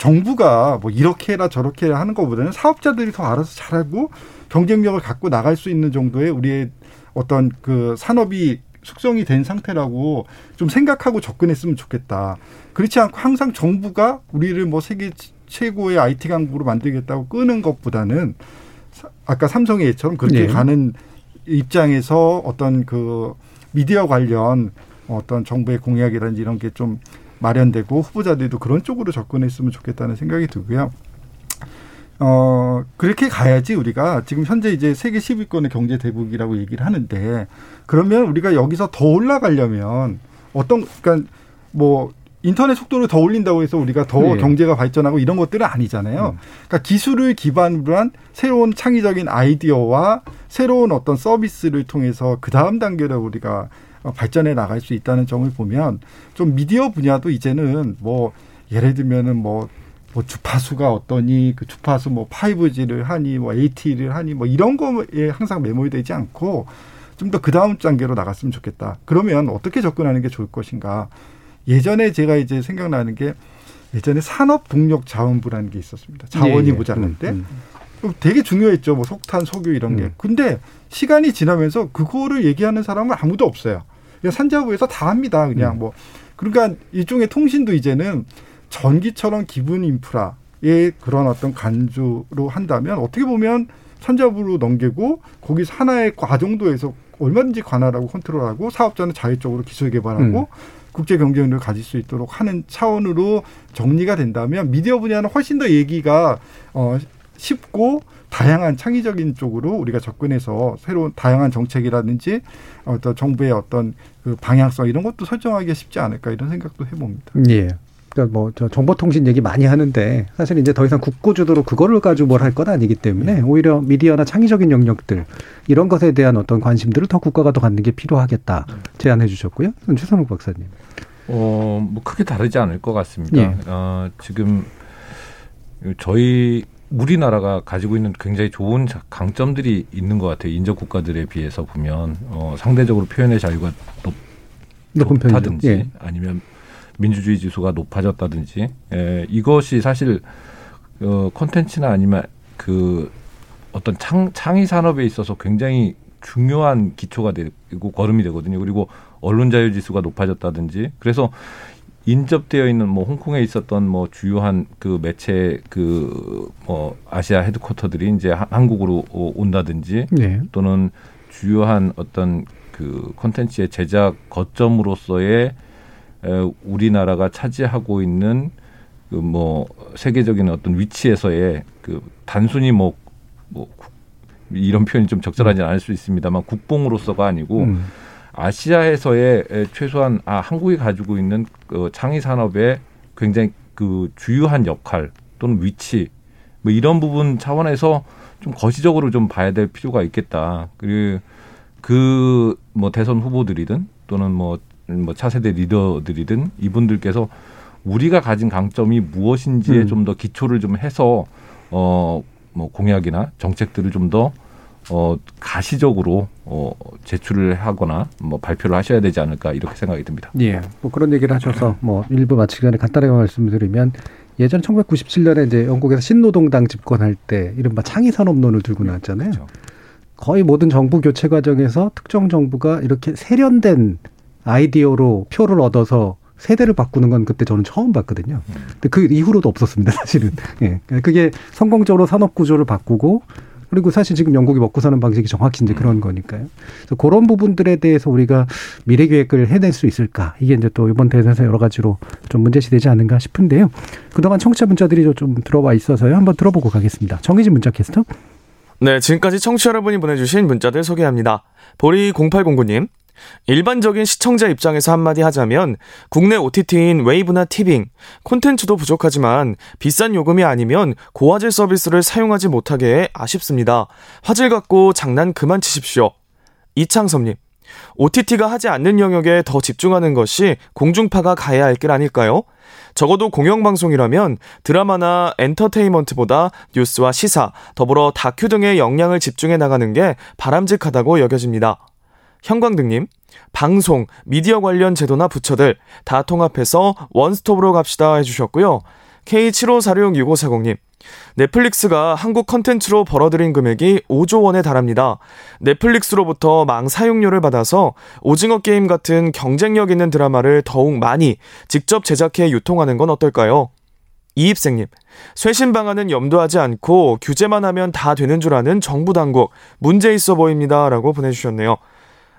정부가 뭐 이렇게 해라 저렇게 해라 하는 것보다는 사업자들이 더 알아서 잘하고 경쟁력을 갖고 나갈 수 있는 정도의 우리의 어떤 그 산업이 숙성이 된 상태라고 좀 생각하고 접근했으면 좋겠다. 그렇지 않고 항상 정부가 우리를 뭐 세계 최고의 IT 강국으로 만들겠다고 끄는 것보다는 사- 아까 삼성의 예처럼 그렇게 네. 가는 입장에서 어떤 그 미디어 관련 어떤 정부의 공약이라든지 이런 게 좀 마련되고 후보자들도 그런 쪽으로 접근했으면 좋겠다는 생각이 들고요. 어, 그렇게 가야지 우리가 지금 현재 이제 세계 10위권의 경제 대국이라고 얘기를 하는데 그러면 우리가 여기서 더 올라가려면 어떤, 그러니까 뭐 인터넷 속도를 더 올린다고 해서 우리가 더 네. 경제가 발전하고 이런 것들은 아니잖아요. 그러니까 기술을 기반으로 한 새로운 창의적인 아이디어와 새로운 어떤 서비스를 통해서 그 다음 단계로 우리가 어, 발전해 나갈 수 있다는 점을 보면 좀 미디어 분야도 이제는 뭐 예를 들면은 뭐, 뭐 주파수가 어떠니 그 주파수 뭐 5G를 하니 뭐 AT를 하니 뭐 이런 거에 항상 매몰되지 않고 좀 더 그 다음 단계로 나갔으면 좋겠다. 그러면 어떻게 접근하는 게 좋을 것인가? 예전에 제가 이제 생각나는 게 예전에 산업 동력 자원부라는 게 있었습니다. 자원이 예, 예. 모자랄 음, 때. 음. 되게 중요했죠. 뭐 석탄, 석유 이런 게. 음. 근데 시간이 지나면서 그거를 얘기하는 사람은 아무도 없어요. 산자부에서 다 합니다. 그냥 음. 뭐 그러니까 일종의 통신도 이제는 전기처럼 기본 인프라의 그런 어떤 간주로 한다면 어떻게 보면 산자부로 넘기고 거기서 하나의 과정도에서 얼마든지 관할하고 컨트롤하고 사업자는 자율적으로 기술 개발하고 음. 국제 경쟁력을 가질 수 있도록 하는 차원으로 정리가 된다면 미디어 분야는 훨씬 더 얘기가 어 쉽고 다양한 창의적인 쪽으로 우리가 접근해서 새로운 다양한 정책이라든지 어떤 정부의 어떤 그 방향성 이런 것도 설정하기가 쉽지 않을까 이런 생각도 해봅니다. 예. 그러니까 뭐 저 정보통신 얘기 많이 하는데 사실 이제 더 이상 국고 주도로 그거를 가지고 뭘 할 건 아니기 때문에 오히려 미디어나 창의적인 영역들 이런 것에 대한 어떤 관심들을 더 국가가 더 갖는 게 필요하겠다 제안해 주셨고요. 최선욱 박사님. 어, 뭐 크게 다르지 않을 것 같습니다. 예. 어, 지금 저희 우리나라가 가지고 있는 굉장히 좋은 자- 강점들이 있는 것 같아요. 인접 국가들에 비해서 보면 어, 상대적으로 표현의 자유가 높, 높은 편이죠. 높다든지 예. 아니면 민주주의 지수가 높아졌다든지 에, 이것이 사실 어, 콘텐츠나 아니면 그 어떤 창, 창의 산업에 있어서 굉장히 중요한 기초가 되고 거름이 되거든요. 그리고 언론 자유 지수가 높아졌다든지 그래서 인접되어 있는 뭐 홍콩에 있었던 뭐 주요한 그 매체 그 뭐 아시아 헤드쿼터들이 이제 하- 한국으로 오- 온다든지 네. 또는 주요한 어떤 그 콘텐츠의 제작 거점으로서의 에, 우리나라가 차지하고 있는 그 뭐 세계적인 어떤 위치에서의 그 단순히 뭐, 뭐 국- 이런 표현이 좀 적절하지 않을 수 있습니다만 국뽕으로서가 아니고 음. 아시아에서의 에, 최소한 아 한국이 가지고 있는 그 창의 산업의 굉장히 그 주요한 역할 또는 위치 뭐 이런 부분 차원에서 좀 거시적으로 좀 봐야 될 필요가 있겠다. 그리고 그 뭐 대선 후보들이든 또는 뭐, 뭐 차세대 리더들이든 이분들께서 우리가 가진 강점이 무엇인지에 음. 좀더 기초를 좀 해서 어 뭐 공약이나 정책들을 좀더 어, 가시적으로 어, 제출을 하거나 뭐 발표를 하셔야 되지 않을까 이렇게 생각이 듭니다. 예. 뭐 그런 얘기를 하셔서 뭐 일부 마치기 전에 간단하게 말씀드리면 예전 1997년에 이제 영국에서 신노동당 집권할 때 이른바 창의산업론을 들고 나왔잖아요. 그렇죠. 거의 모든 정부 교체 과정에서 특정 정부가 이렇게 세련된 아이디어로 표를 얻어서 세대를 바꾸는 건 그때 저는 처음 봤거든요. 근데 그 이후로도 없었습니다, 사실은. 예. 그게 성공적으로 산업 구조를 바꾸고 그리고 사실 지금 영국이 먹고 사는 방식이 정확히 이제 그런 거니까요. 그래서 그런 부분들에 대해서 우리가 미래 계획을 해낼 수 있을까? 이게 이제 또 이번 대선에서 여러 가지로 좀 문제시 되지 않는가 싶은데요. 그동안 청취자 문자들이 좀 들어와 있어서요. 한번 들어보고 가겠습니다. 정희진 문자 캐스터. 네, 지금까지 청취자 여러분이 보내주신 문자들 소개합니다. 보리 0809님. 일반적인 시청자 입장에서 한마디 하자면 국내 OTT인 웨이브나 티빙, 콘텐츠도 부족하지만 비싼 요금이 아니면 고화질 서비스를 사용하지 못하게 해 아쉽습니다. 화질 갖고 장난 그만 치십시오. 이창섭님. OTT가 하지 않는 영역에 더 집중하는 것이 공중파가 가야 할 길 아닐까요? 적어도 공영방송이라면 드라마나 엔터테인먼트보다 뉴스와 시사, 더불어 다큐 등의 역량을 집중해 나가는 게 바람직하다고 여겨집니다. 형광등님, 방송, 미디어 관련 제도나 부처들 다 통합해서 원스톱으로 갑시다 해주셨고요. K75466540님, 넷플릭스가 한국 컨텐츠로 벌어들인 금액이 5조 원에 달합니다. 넷플릭스로부터 망 사용료를 받아서 오징어 게임 같은 경쟁력 있는 드라마를 더욱 많이 직접 제작해 유통하는 건 어떨까요? 이입생님, 쇄신 방안은 염두하지 않고 규제만 하면 다 되는 줄 아는 정부 당국 문제 있어 보입니다. 라고 보내주셨네요.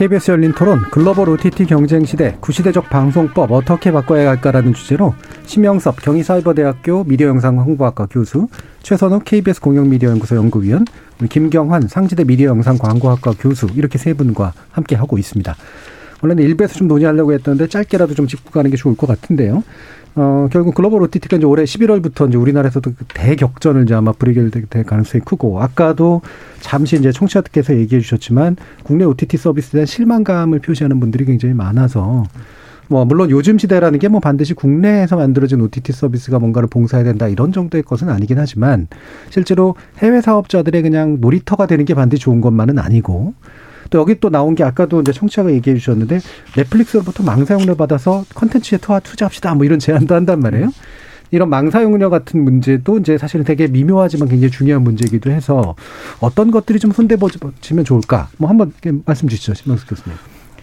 KBS 열린 토론 글로벌 OTT 경쟁 시대 구시대적 방송법 어떻게 바꿔야 할까라는 주제로 심영섭 경희사이버대학교 미디어영상 홍보학과 교수 최선욱 KBS 공영미디어연구소 연구위원 김경환 상지대 미디어영상 광고학과 교수 이렇게 세 분과 함께 하고 있습니다. 원래는 일부에서 좀 논의하려고 했던데 짧게라도 좀 짚고 가는 게 좋을 것 같은데요. 어, 결국 글로벌 OTT가 이제 올해 11월부터 이제 우리나라에서도 그 대격전을 이제 아마 부리게 될 가능성이 크고 아까도 잠시 이제 청취자들께서 얘기해 주셨지만 국내 OTT 서비스에 대한 실망감을 표시하는 분들이 굉장히 많아서 뭐 물론 요즘 시대라는 게 뭐 반드시 국내에서 만들어진 OTT 서비스가 뭔가를 봉사해야 된다 이런 정도의 것은 아니긴 하지만 실제로 해외 사업자들의 그냥 놀이터가 되는 게 반드시 좋은 것만은 아니고 또 여기 또 나온 게 아까도 이제 청취자가 얘기해 주셨는데 넷플릭스로부터 망사용료 받아서 컨텐츠에 투자합시다 뭐 이런 제안도 한단 말이에요. 이런 망사용료 같은 문제도 이제 사실은 되게 미묘하지만 굉장히 중요한 문제이기도 해서 어떤 것들이 좀 손대보지면 좋을까? 뭐 한번 말씀 주시죠, 신명수 교수님.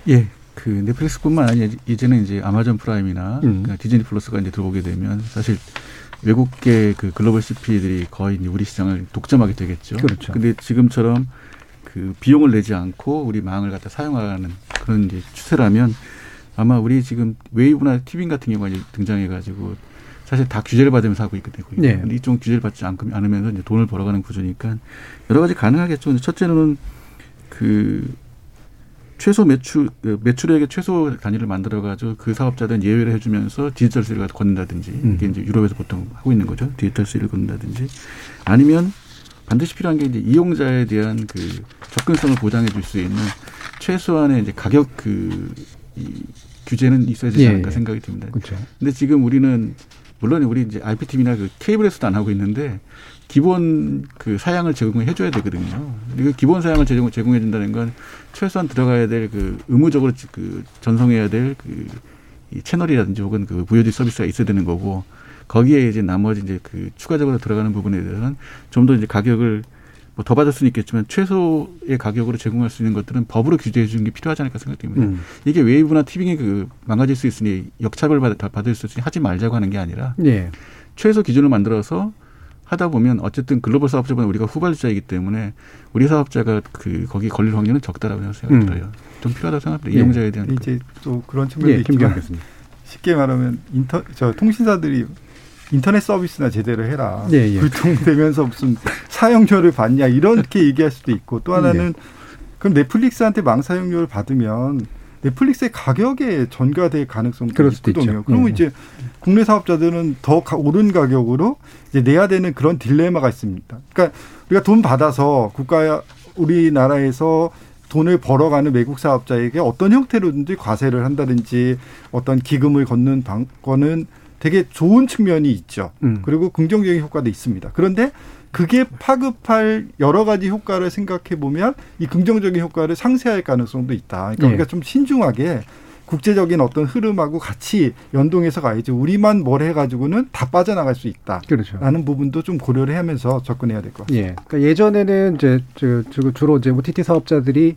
예. 그 넷플릭스뿐만 아니라 이제는 이제 아마존 프라임이나 음. 그러니까 디즈니 플러스가 이제 들어오게 되면 사실 외국계 그 글로벌 CP들이 거의 우리 시장을 독점하게 되겠죠. 그렇죠. 근데 지금처럼 그 비용을 내지 않고 우리 망을 갖다 사용하는 그런 이제 추세라면 아마 우리 지금 웨이브나 티빙 같은 경우가 이제 등장해가지고 사실 다 규제를 받으면서 하고 되고요. 네. 근데 이쪽 규제를 받지 않으면서 이제 돈을 벌어가는 구조니까 여러 가지 가능하겠죠. 첫째는 그 최소 매출 그 매출액의 최소 단위를 만들어 가지고 그 사업자들은 예외를 해주면서 디지털 수익을 걷는다든지 음. 이게 이제 유럽에서 보통 하고 있는 거죠. 디지털 수익을 걷는다든지 아니면 반드시 필요한 게 이제 이용자에 대한 그 접근성을 보장해 줄 수 있는 최소한의 이제 가격 그 이 규제는 있어야 되지 예, 않을까 예. 생각이 듭니다. 그렇죠. 근데 지금 우리는 물론 우리 이제 IPTV나 그 케이블에서도 안 하고 있는데 기본 그 사양을 제공해 줘야 되거든요. 그리고 기본 사양을 제공, 제공해 준다는 건 최소한 들어가야 될 그 의무적으로 그 전송해야 될그 채널이라든지 혹은 그 VOD 서비스가 있어야 되는 거고 거기에 이제 나머지 이제 그 추가적으로 들어가는 부분에 대해서는 좀 더 이제 가격을 뭐 더 받을 수는 있겠지만 최소의 가격으로 제공할 수 있는 것들은 법으로 규제해 주는 게 필요하지 않을까 생각됩니다. 음. 이게 웨이브나 티빙이 그 망가질 수 있으니 역차별 받을 수 있으니 하지 말자고 하는 게 아니라 예. 최소 기준을 만들어서 하다 보면 어쨌든 글로벌 사업자보다 우리가 후발주자이기 때문에 우리 사업자가 그 거기 걸릴 확률은 적다라고 생각이 음. 들어요. 좀 필요하다고 생각합니다. 예. 이용자에 대한 이제 또 그런 측면도 예, 있지만 쉽게 말하면 인터 저 통신사들이 인터넷 서비스나 제대로 해라. 예, 예. 불통되면서 무슨 사용료를 받냐 이렇게 얘기할 수도 있고 또 하나는 네. 그럼 넷플릭스한테 망사용료를 받으면 넷플릭스의 가격에 전가될 가능성도 있거든요. 그러면 예. 이제 국내 사업자들은 더 오른 가격으로 이제 내야 되는 그런 딜레마가 있습니다. 그러니까 우리가 돈 받아서 국가 우리나라에서 돈을 벌어가는 외국 사업자에게 어떤 형태로든지 과세를 한다든지 어떤 기금을 걷는 방법은 되게 좋은 측면이 있죠. 음. 그리고 긍정적인 효과도 있습니다. 그런데 그게 파급할 여러 가지 효과를 생각해 보면 이 긍정적인 효과를 상쇄할 가능성도 있다. 그러니까 네. 우리가 좀 신중하게 국제적인 어떤 흐름하고 같이 연동해서 가야지 우리만 뭘 해가지고는 다 빠져나갈 수 있다. 그렇죠. 라는 부분도 좀 고려를 하면서 접근해야 될 것 같습니다. 예. 그러니까 예전에는 이제 주로 이제 OTT 사업자들이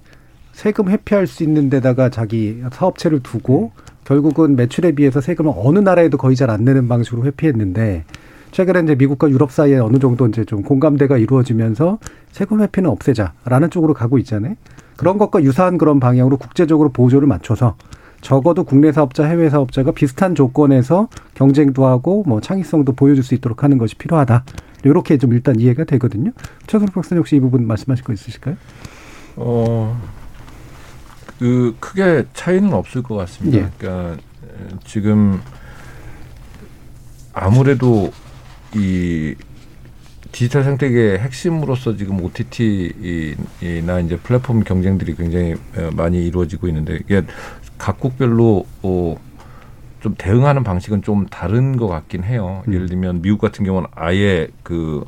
세금 회피할 수 있는 데다가 자기 사업체를 두고 음. 결국은 매출에 비해서 세금을 어느 나라에도 거의 잘 안 내는 방식으로 회피했는데 최근에 이제 미국과 유럽 사이에 어느 정도 이제 좀 공감대가 이루어지면서 세금 회피는 없애자라는 쪽으로 가고 있잖아요. 그런 것과 유사한 그런 방향으로 국제적으로 보조를 맞춰서 적어도 국내 사업자, 해외 사업자가 비슷한 조건에서 경쟁도 하고 뭐 창의성도 보여줄 수 있도록 하는 것이 필요하다. 이렇게 좀 일단 이해가 되거든요. 최선욱 박사님 혹시 이 부분 말씀하실 거 있으실까요? 어, 그 크게 차이는 없을 것 같습니다. 예. 그러니까 지금 아무래도 이 디지털 생태계의 핵심으로서 지금 OTT나 이제 플랫폼 경쟁들이 굉장히 많이 이루어지고 있는데 이게 각국별로 어, 좀 대응하는 방식은 좀 다른 것 같긴 해요. 음. 예를 들면 미국 같은 경우는 아예 그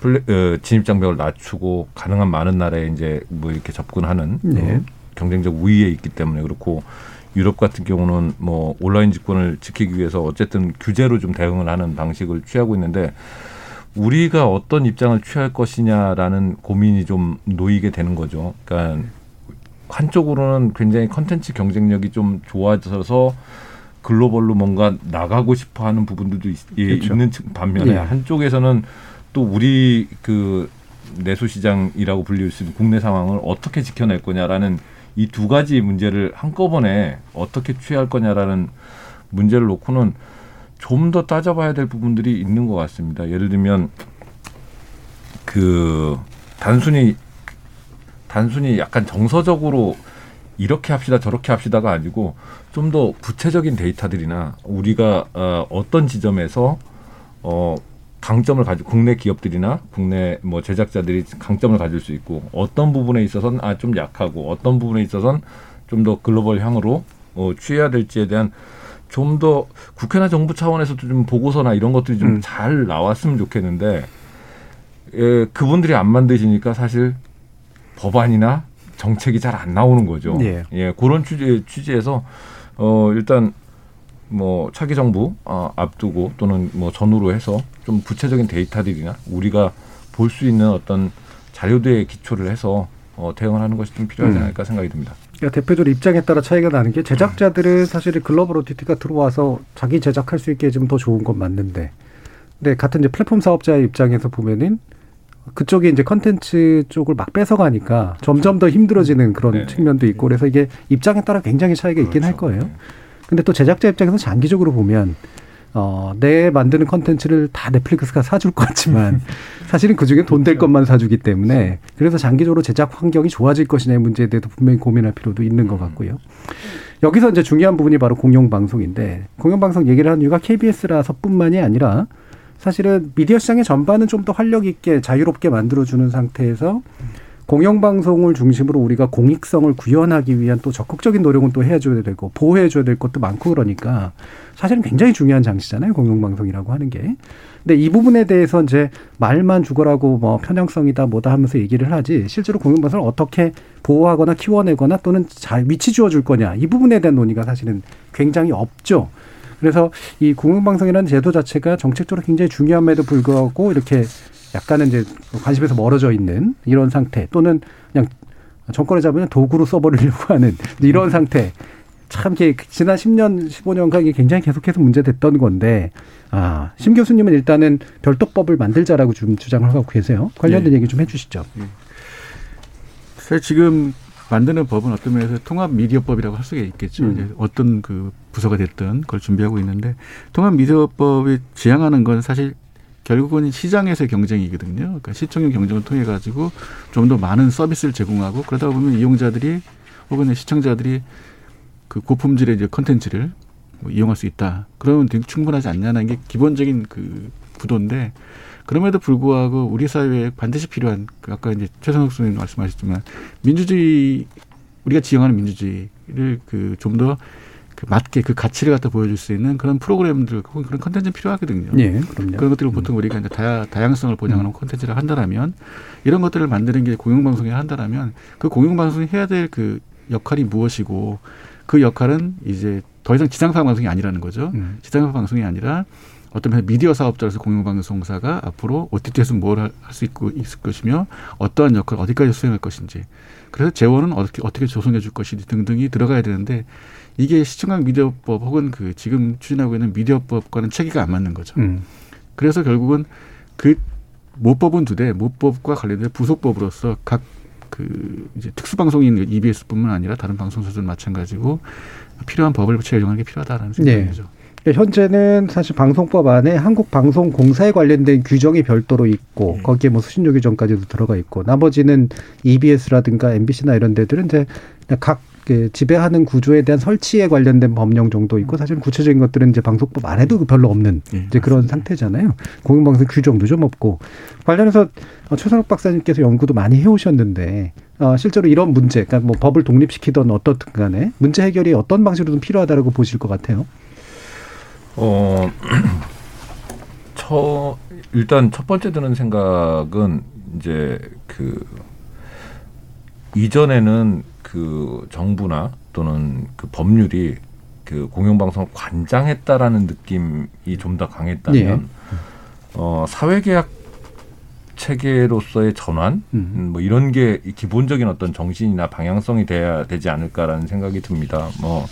플레, 어, 진입 장벽을 낮추고 가능한 많은 나라에 이제 뭐 이렇게 접근하는 네. 어, 경쟁적 우위에 있기 때문에 그렇고 유럽 같은 경우는 뭐 온라인 집권을 지키기 위해서 어쨌든 규제로 좀 대응을 하는 방식을 취하고 있는데 우리가 어떤 입장을 취할 것이냐라는 고민이 좀 놓이게 되는 거죠. 그러니까 한쪽으로는 굉장히 컨텐츠 경쟁력이 좀 좋아져서 글로벌로 뭔가 나가고 싶어 하는 부분들도 있, 예, 그렇죠. 있는 반면에 네. 한쪽에서는 또 우리 그 내수 시장이라고 불릴 수 있는 국내 상황을 어떻게 지켜낼 거냐라는 이 두 가지 문제를 한꺼번에 어떻게 취할 거냐라는 문제를 놓고는 좀 더 따져봐야 될 부분들이 있는 것 같습니다. 예를 들면 그 단순히 단순히 약간 정서적으로 이렇게 합시다 저렇게 합시다가 아니고 좀 더 구체적인 데이터들이나 우리가 어, 어떤 지점에서 어 강점을 가지고 국내 기업들이나 국내 뭐 제작자들이 강점을 가질 수 있고 어떤 부분에 있어서는 아 좀 약하고 어떤 부분에 있어서는 좀 더 글로벌 향으로 어, 취해야 될지에 대한 좀 더 국회나 정부 차원에서도 좀 보고서나 이런 것들이 좀잘 음. 나왔으면 좋겠는데 예, 그분들이 안 만드시니까 사실 법안이나 정책이 잘 안 나오는 거죠. 예. 예, 그런 취지, 취지에서 어 일단 뭐 차기 정부 어, 앞두고 또는 뭐 전후로 해서 좀 구체적인 데이터들이나 우리가 볼 수 있는 어떤 자료들의 기초를 해서 어, 대응을 하는 것이 좀 필요하지 음. 않을까 음. 생각이 듭니다. 그러니까 대표적으로 입장에 따라 차이가 나는 게 제작자들은 사실 글로벌 OTT가 들어와서 자기 제작할 수 있게 해주면 더 좋은 건 맞는데, 근데 같은 이제 플랫폼 사업자의 입장에서 보면은 그쪽이 이제 컨텐츠 쪽을 막 뺏어가니까 점점 더 힘들어지는 그런 네. 측면도 있고 그래서 이게 입장에 따라 굉장히 차이가 있긴 그렇죠. 할 거예요. 네. 근데 또 제작자 입장에서 장기적으로 보면 어, 내 만드는 컨텐츠를 다 넷플릭스가 사줄 것 같지만 <laughs> 사실은 그 중에 돈 될 것만 사주기 때문에 그래서 장기적으로 제작 환경이 좋아질 것이냐의 문제에 대해서 분명히 고민할 필요도 있는 것 같고요. 여기서 이제 중요한 부분이 바로 공영방송인데 공영방송 얘기를 하는 이유가 KBS라서 뿐만이 아니라 사실은 미디어 시장의 전반은 좀 더 활력 있게 자유롭게 만들어주는 상태에서 공영방송을 중심으로 우리가 공익성을 구현하기 위한 또 적극적인 노력은 또 해줘야 되고 보호해줘야 될 것도 많고 그러니까 사실은 굉장히 중요한 장치잖아요. 공영방송이라고 하는 게. 근데 이 부분에 대해서 이제 말만 죽어라고 뭐 편향성이다 뭐다 하면서 얘기를 하지 실제로 공영방송을 어떻게 보호하거나 키워내거나 또는 잘 위치 주어줄 거냐 이 부분에 대한 논의가 사실은 굉장히 없죠. 그래서 이 공영방송이라는 제도 자체가 정책적으로 굉장히 중요함에도 불구하고 이렇게 약간은 이제 관심에서 멀어져 있는 이런 상태 또는 그냥 정권을 잡으면 도구로 써버리려고 <laughs> 하는 이런 상태. 참 이게 지난 10년, 15년간 이게 굉장히 계속해서 문제됐던 건데, 아, 심 교수님은 일단은 별도법을 만들자라고 좀 주장을 하고 계세요. 관련된 네. 얘기 좀 해주시죠. 네. 사실 지금 만드는 법은 어떤 면에서 통합 미디어법이라고 할 수가 있겠죠. 음. 이제 어떤 그 부서가 됐든 그걸 준비하고 있는데 통합 미디어법이 지향하는 건 사실 결국은 시장에서의 경쟁이거든요. 그러니까 시청률 경쟁을 통해 가지고 좀 더 많은 서비스를 제공하고 그러다 보면 이용자들이 혹은 시청자들이 그 고품질의 이제 컨텐츠를 뭐 이용할 수 있다. 그러면 되게 충분하지 않냐는 게 기본적인 그 구도인데 그럼에도 불구하고 우리 사회에 반드시 필요한 그 아까 이제 최선욱 선생님 말씀하셨지만 민주주의 우리가 지향하는 민주주의를 그 좀 더 그 맞게 그 가치를 갖다 보여줄 수 있는 그런 프로그램들 혹은 그런 컨텐츠 필요하거든요. 예, 그럼요. 그런 것들을 보통 우리가 이제 다야, 다양성을 보장하는 음. 컨텐츠를 한다라면 이런 것들을 만드는 게 공영방송이 한다라면 그 공영방송이 해야 될 그 역할이 무엇이고 그 역할은 이제 더 이상 지상파 방송이 아니라는 거죠. 음. 지상파 방송이 아니라 어떤 미디어 사업자로서 공영방송사가 앞으로 OTT에서 뭘 할 수 있고 있을 것이며 어떠한 역할 어디까지 수행할 것인지 그래서 재원은 어떻게 어떻게 조성해 줄 것인지 등등이 들어가야 되는데 이게 시청각 미디어법 혹은 그 지금 추진하고 있는 미디어법과는 체계가 안 맞는 거죠. 음. 그래서 결국은 그 모법은 두 대, 모법과 관련된 부속법으로서 각 그 이제 특수방송인 EBS뿐만 아니라 다른 방송사들 마찬가지고 필요한 법을 제정하는 게 필요하다라는 생각이죠. 네. 예, 현재는 사실 방송법 안에 한국방송공사에 관련된 규정이 별도로 있고 네. 거기에 뭐 수신료 규정까지도 들어가 있고 나머지는 EBS라든가 MBC나 이런 데들은 이제 각 그 지배하는 구조에 대한 설치에 관련된 법령 정도 있고 사실은 구체적인 것들은 이제 방송법 안에도 별로 없는 네, 이제 그런 상태잖아요. 공영방송 규정도 좀 없고 관련해서 최선욱 박사님께서 연구도 많이 해오셨는데 어, 실제로 이런 문제, 그러니까 뭐 법을 독립시키던 어떻든 간에 문제 해결이 어떤 방식으로든 필요하다고 보실 것 같아요. 어, <clears throat> 첫, 일단 첫 번째 드는 생각은 이제 그 이전에는 그 정부나 또는 그 법률이 그 공영방송을 관장했다라는 느낌이 좀 더 강했다면 예. 어, 사회계약 체계로서의 전환 음. 뭐 이런 게 기본적인 어떤 정신이나 방향성이 돼야 되지 않을까라는 생각이 듭니다. 뭐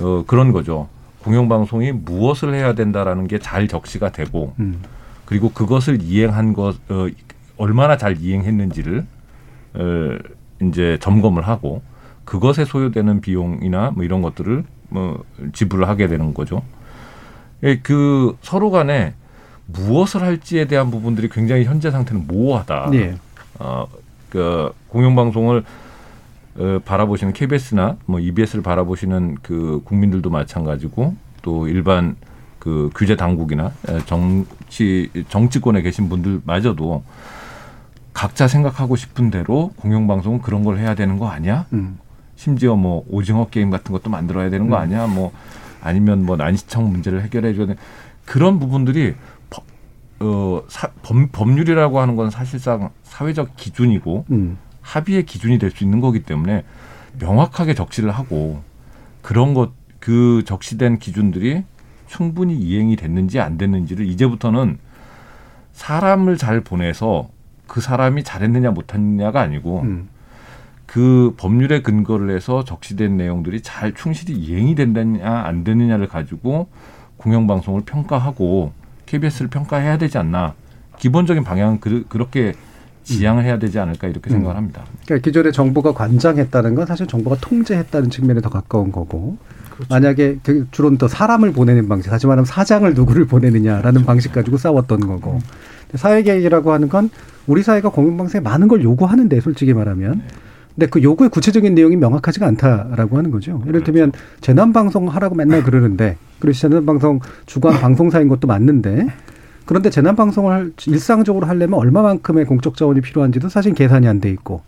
어, 그런 거죠. 공영방송이 무엇을 해야 된다라는 게 잘 적시가 되고 음. 그리고 그것을 이행한 것 어, 얼마나 잘 이행했는지를 어, 이제 점검을 하고 그것에 소요되는 비용이나 뭐 이런 것들을 뭐 지불을 하게 되는 거죠. 예, 그 서로 간에 무엇을 할지에 대한 부분들이 굉장히 현재 상태는 모호하다. 네. 어, 그 공영방송을 어, 바라보시는 KBS나 뭐 EBS를 바라보시는 그 국민들도 마찬가지고 또 일반 그 규제 당국이나 정치 정치권에 계신 분들마저도 각자 생각하고 싶은 대로 공영방송은 그런 걸 해야 되는 거 아니야? 음. 심지어 뭐 오징어 게임 같은 것도 만들어야 되는 거 음. 아니야? 뭐 아니면 뭐 난시청 문제를 해결해 줘야 되는 그런 부분들이 법, 어, 사, 법, 법률이라고 하는 건 사실상 사회적 기준이고 음. 합의의 기준이 될 수 있는 거기 때문에 명확하게 적시를 하고 그런 것 그 적시된 기준들이 충분히 이행이 됐는지 안 됐는지를 이제부터는 사람을 잘 보내서 그 사람이 잘했느냐 못했느냐가 아니고 음. 그 법률에 근거를 해서 적시된 내용들이 잘 충실히 이행이 된다냐 안 되느냐를 가지고 공영방송을 평가하고 KBS를 평가해야 되지 않나 기본적인 방향은 그, 그렇게 지향을 해야 되지 않을까 이렇게 음. 생각을 합니다. 그러니까 기존에 정부가 관장했다는 건 사실 정부가 통제했다는 측면에 더 가까운 거고 만약에 그 주로는 또 사람을 보내는 방식, 다시 말하면 사장을 누구를 보내느냐라는 방식 가지고 싸웠던 거고 사회계획이라고 하는 건 우리 사회가 공영방송에 많은 걸 요구하는데 솔직히 말하면 근데 그 요구의 구체적인 내용이 명확하지가 않다라고 하는 거죠. 예를 들면 재난 방송 하라고 맨날 그러는데 그리고 재난 방송 주관 방송사인 것도 맞는데 그런데 재난 방송을 할- 일상적으로 하려면 얼마만큼의 공적 자원이 필요한지도 사실 계산이 안 돼 있고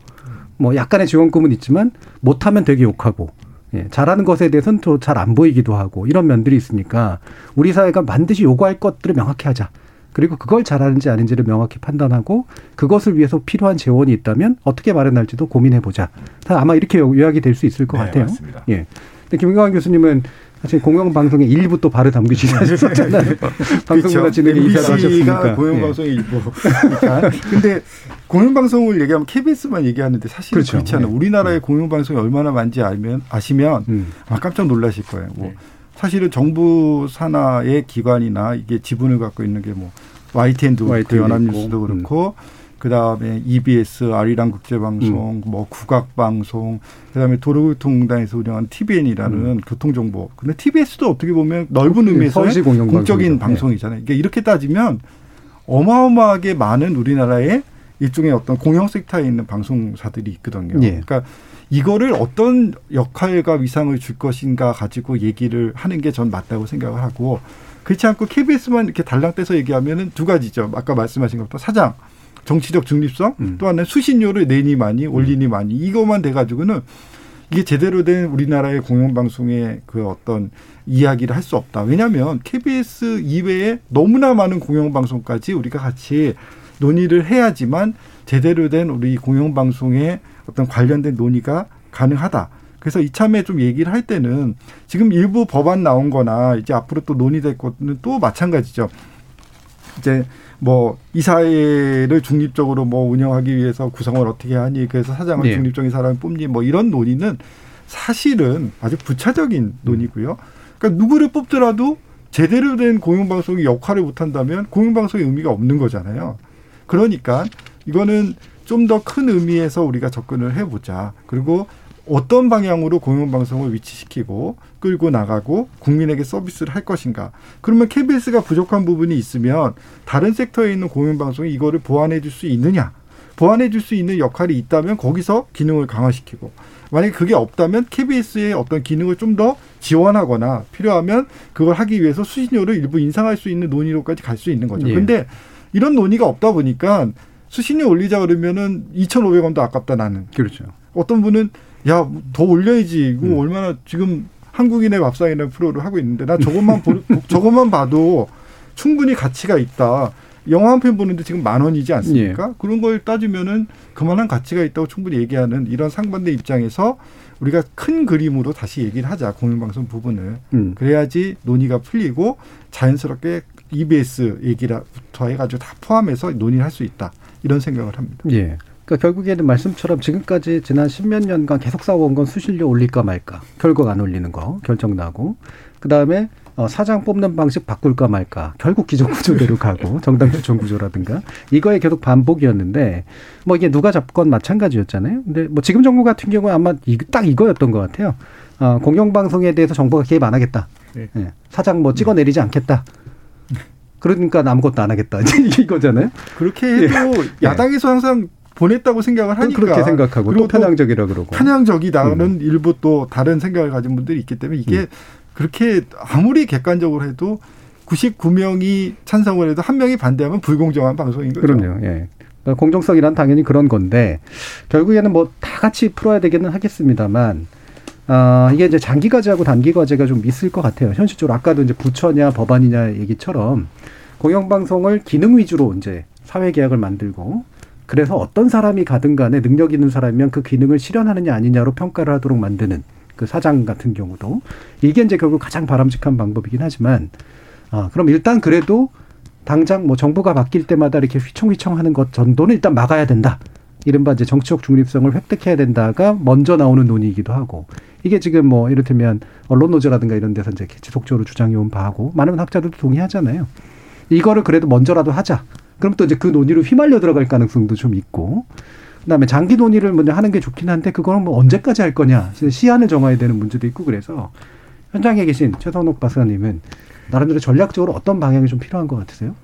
뭐 약간의 지원금은 있지만 못하면 되게 욕하고 예, 잘하는 것에 대해서는 또 잘 안 보이기도 하고 이런 면들이 있으니까 우리 사회가 반드시 요구할 것들을 명확히 하자. 그리고 그걸 잘하는지 아닌지를 명확히 판단하고 그것을 위해서 필요한 재원이 있다면 어떻게 마련할지도 고민해 보자. 아마 이렇게 요- 요약이 될 수 있을 것 네, 같아요. 맞습니다. 예. 근데 김경환 교수님은 사실 공영방송의 일부 또 발을 담그시지 않으셨잖아요. <laughs> 방송문화 이사도 MBC가 하셨으니까. 예. 공영방송의 일부니까. <laughs> 근데 공영방송을 얘기하면 KBS만 얘기하는데 사실 그렇죠. 그렇지 않아요. 네. 우리나라의 공영방송이 얼마나 많은지 알면 아시면 음. 아마 깜짝 놀라실 거예요. 뭐 네. 사실은 정부 산하의 기관이나 이게 지분을 갖고 있는 게 뭐 YTN도 그렇고 연합뉴스도 있고. 음. 그렇고 그다음에 EBS 아리랑 국제방송 음. 뭐 국악방송 그다음에 도로교통공단에서 운영하는 TVN이라는 교통정보 근데 TBS도 어떻게 보면 넓은 음. 의미에서. 공적인 네. 방송이잖아요. 그러니까 이렇게 따지면 어마어마하게 많은 우리나라의 일종의 어떤 공영 섹터에 있는 방송사들이 있거든요. 예. 그러니까 이거를 어떤 역할과 위상을 줄 것인가 가지고 얘기를 하는 게 전 맞다고 생각을 하고 그렇지 않고 KBS만 이렇게 달랑떼서 얘기하면은 두 가지죠. 아까 말씀하신 것부터 사장, 정치적 중립성, 음. 또 하나는 수신료를 내니 많이 올리니 많이 이것만 돼 가지고는 이게 제대로 된 우리나라의 공영방송의 그 어떤 이야기를 할 수 없다. 왜냐하면 KBS 이외에 너무나 많은 공영방송까지 우리가 같이 논의를 해야지만 제대로 된 우리 공영방송의 어떤 관련된 논의가 가능하다. 그래서 이참에 좀 얘기를 할 때는 지금 일부 법안 나온 거나 이제 앞으로 또 논의될 것은 또 마찬가지죠. 이제 뭐 이사회를 중립적으로 뭐 운영하기 위해서 구성을 어떻게 하니 그래서 사장을 네. 중립적인 사람을 뽑니 뭐 이런 논의는 사실은 아주 부차적인 논의고요. 그러니까 누구를 뽑더라도 제대로 된 공영방송이 역할을 못한다면 공영방송의 의미가 없는 거잖아요. 그러니까 이거는 좀 더 큰 의미에서 우리가 접근을 해보자. 그리고 어떤 방향으로 공영방송을 위치시키고 끌고 나가고 국민에게 서비스를 할 것인가. 그러면 KBS가 부족한 부분이 있으면 다른 섹터에 있는 공영방송이 이거를 보완해 줄 수 있느냐. 보완해 줄 수 있는 역할이 있다면 거기서 기능을 강화시키고 만약에 그게 없다면 KBS의 어떤 기능을 좀 더 지원하거나 필요하면 그걸 하기 위해서 수신료를 일부 인상할 수 있는 논의로까지 갈 수 있는 거죠. 예. 근데 이런 논의가 없다 보니까 수신료 올리자 그러면은 2,500원도 아깝다 나는. 그렇죠. 어떤 분은 야 더 올려야지 이거 음. 얼마나 지금 한국인의 밥상이라는 프로를 하고 있는데 나 저것만 <laughs> 보, 저것만 봐도 충분히 가치가 있다. 영화 한 편 보는데 지금 만 원이지 않습니까? 예. 그런 걸 따지면은 그만한 가치가 있다고 충분히 얘기하는 이런 상반대 입장에서 우리가 큰 그림으로 다시 얘기를 하자 공영방송 부분을 음. 그래야지 논의가 풀리고 자연스럽게 EBS 얘기부터 해가지고 다 포함해서 논의를 할 수 있다 이런 생각을 합니다. 예. 그러니까 결국에는 말씀처럼 지금까지 지난 십몇 년간 계속 싸워온 건 수신료 올릴까 말까. 결국 안 올리는 거 결정 나고. 그 다음에 어, 사장 뽑는 방식 바꿀까 말까. 결국 기존 구조대로 가고 <laughs> 정당 추천 구조라든가 이거에 계속 반복이었는데 뭐 이게 누가 잡건 마찬가지였잖아요. 근데 뭐 지금 정부 같은 경우에 아마 이, 딱 이거였던 것 같아요. 어, 공영방송에 대해서 정부가 개입 안 하겠다. 네. 예. 사장 뭐 찍어내리지 않겠다. 그러니까 아무것도 안 하겠다. <laughs> 이거잖아요. 그렇게 해도 예. 야당에서 항상 보냈다고 생각을 하니까 그렇게 생각하고 그리고 또 편향적이라 그러고. 편향적이다는 음. 일부 또 다른 생각을 가진 분들이 있기 때문에 이게 음. 그렇게 아무리 객관적으로 해도 99명이 찬성을 해도 한 명이 반대하면 불공정한 방송인 거죠. 그럼요. 예. 그러니까 공정성이란 당연히 그런 건데 결국에는 뭐 다 같이 풀어야 되기는 하겠습니다만 아 이게 이제 장기 과제하고 단기 과제가 좀 있을 것 같아요. 현실적으로 아까도 이제 부처냐 법안이냐 얘기처럼 공영방송을 기능 위주로 이제 사회 계약을 만들고 그래서 어떤 사람이 가든 간에 능력 있는 사람이면 그 기능을 실현하느냐 아니냐로 평가를 하도록 만드는 그 사장 같은 경우도 이게 이제 결국 가장 바람직한 방법이긴 하지만 아 그럼 일단 그래도 당장 뭐 정부가 바뀔 때마다 이렇게 휘청휘청 하는 것 정도는 일단 막아야 된다. 이른바 이제 정치적 중립성을 획득해야 된다가 먼저 나오는 논의이기도 하고 이게 지금 뭐 이를테면 언론 노조라든가 이런 데서 이제 지속적으로 주장해온 바하고 많은 학자들도 동의하잖아요. 이거를 그래도 먼저라도 하자. 그럼 또 이제 그 논의로 휘말려 들어갈 가능성도 좀 있고 그다음에 장기 논의를 먼저 하는 게 좋긴 한데 그거는 뭐 언제까지 할 거냐 시한을 정해야 되는 문제도 있고 그래서 현장에 계신 최선옥 박사님은 나름대로 전략적으로 어떤 방향이 좀 필요한 것 같으세요?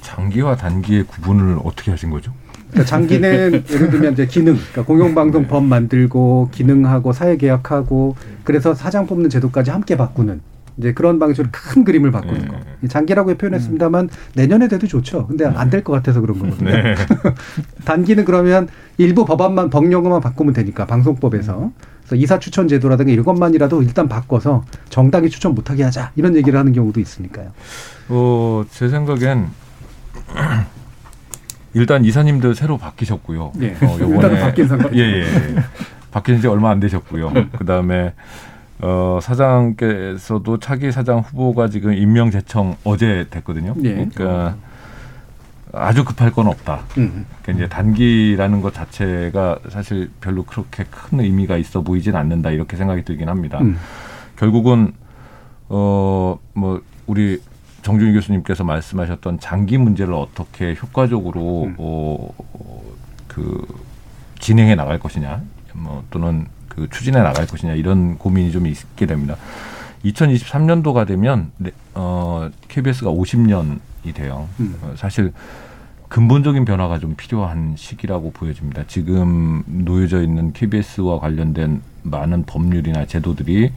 장기와 단기의 구분을 어떻게 하신 거죠? 그러니까 장기는 <laughs> 예를 들면 이제 기능, 그러니까 공영방송 법 만들고 기능하고 사회계약하고 그래서 사장 뽑는 제도까지 함께 바꾸는 이제 그런 방식으로 큰 그림을 바꾸는 거. 장기라고 표현했습니다만 내년에 돼도 좋죠. 근데 안 될 것 같아서 그런 거거든요. 네. <laughs> 단기는 그러면 일부 법안만 법령만 바꾸면 되니까 방송법에서 그래서 이사 추천 제도라든가 이것만이라도 일단 바꿔서 정당이 추천 못하게 하자 이런 얘기를 하는 경우도 있으니까요. 어, 제 생각엔 일단 이사님도 새로 바뀌셨고요. 예. 어, 요번에 바뀐 상태. 예, 예. 바뀐 지 얼마 안 되셨고요. 그다음에 어, 사장께서도 차기 사장 후보가 지금 임명 제청 어제 됐거든요. 예. 그러니까 아주 급할 건 없다. 음. 그러니까 이제 단기라는 것 자체가 사실 별로 그렇게 큰 의미가 있어 보이진 않는다 이렇게 생각이 들긴 합니다. 음. 결국은 어 뭐 우리 정준희 교수님께서 말씀하셨던 장기 문제를 어떻게 효과적으로 음. 어 그 진행해 나갈 것이냐, 뭐 또는 그 추진해 나갈 것이냐 이런 고민이 좀 있게 됩니다. 2023년도가 되면 네, 어 KBS가 50년이 돼요. 음. 어, 사실 근본적인 변화가 좀 필요한 시기라고 보여집니다. 지금 놓여져 있는 KBS와 관련된 많은 법률이나 제도들이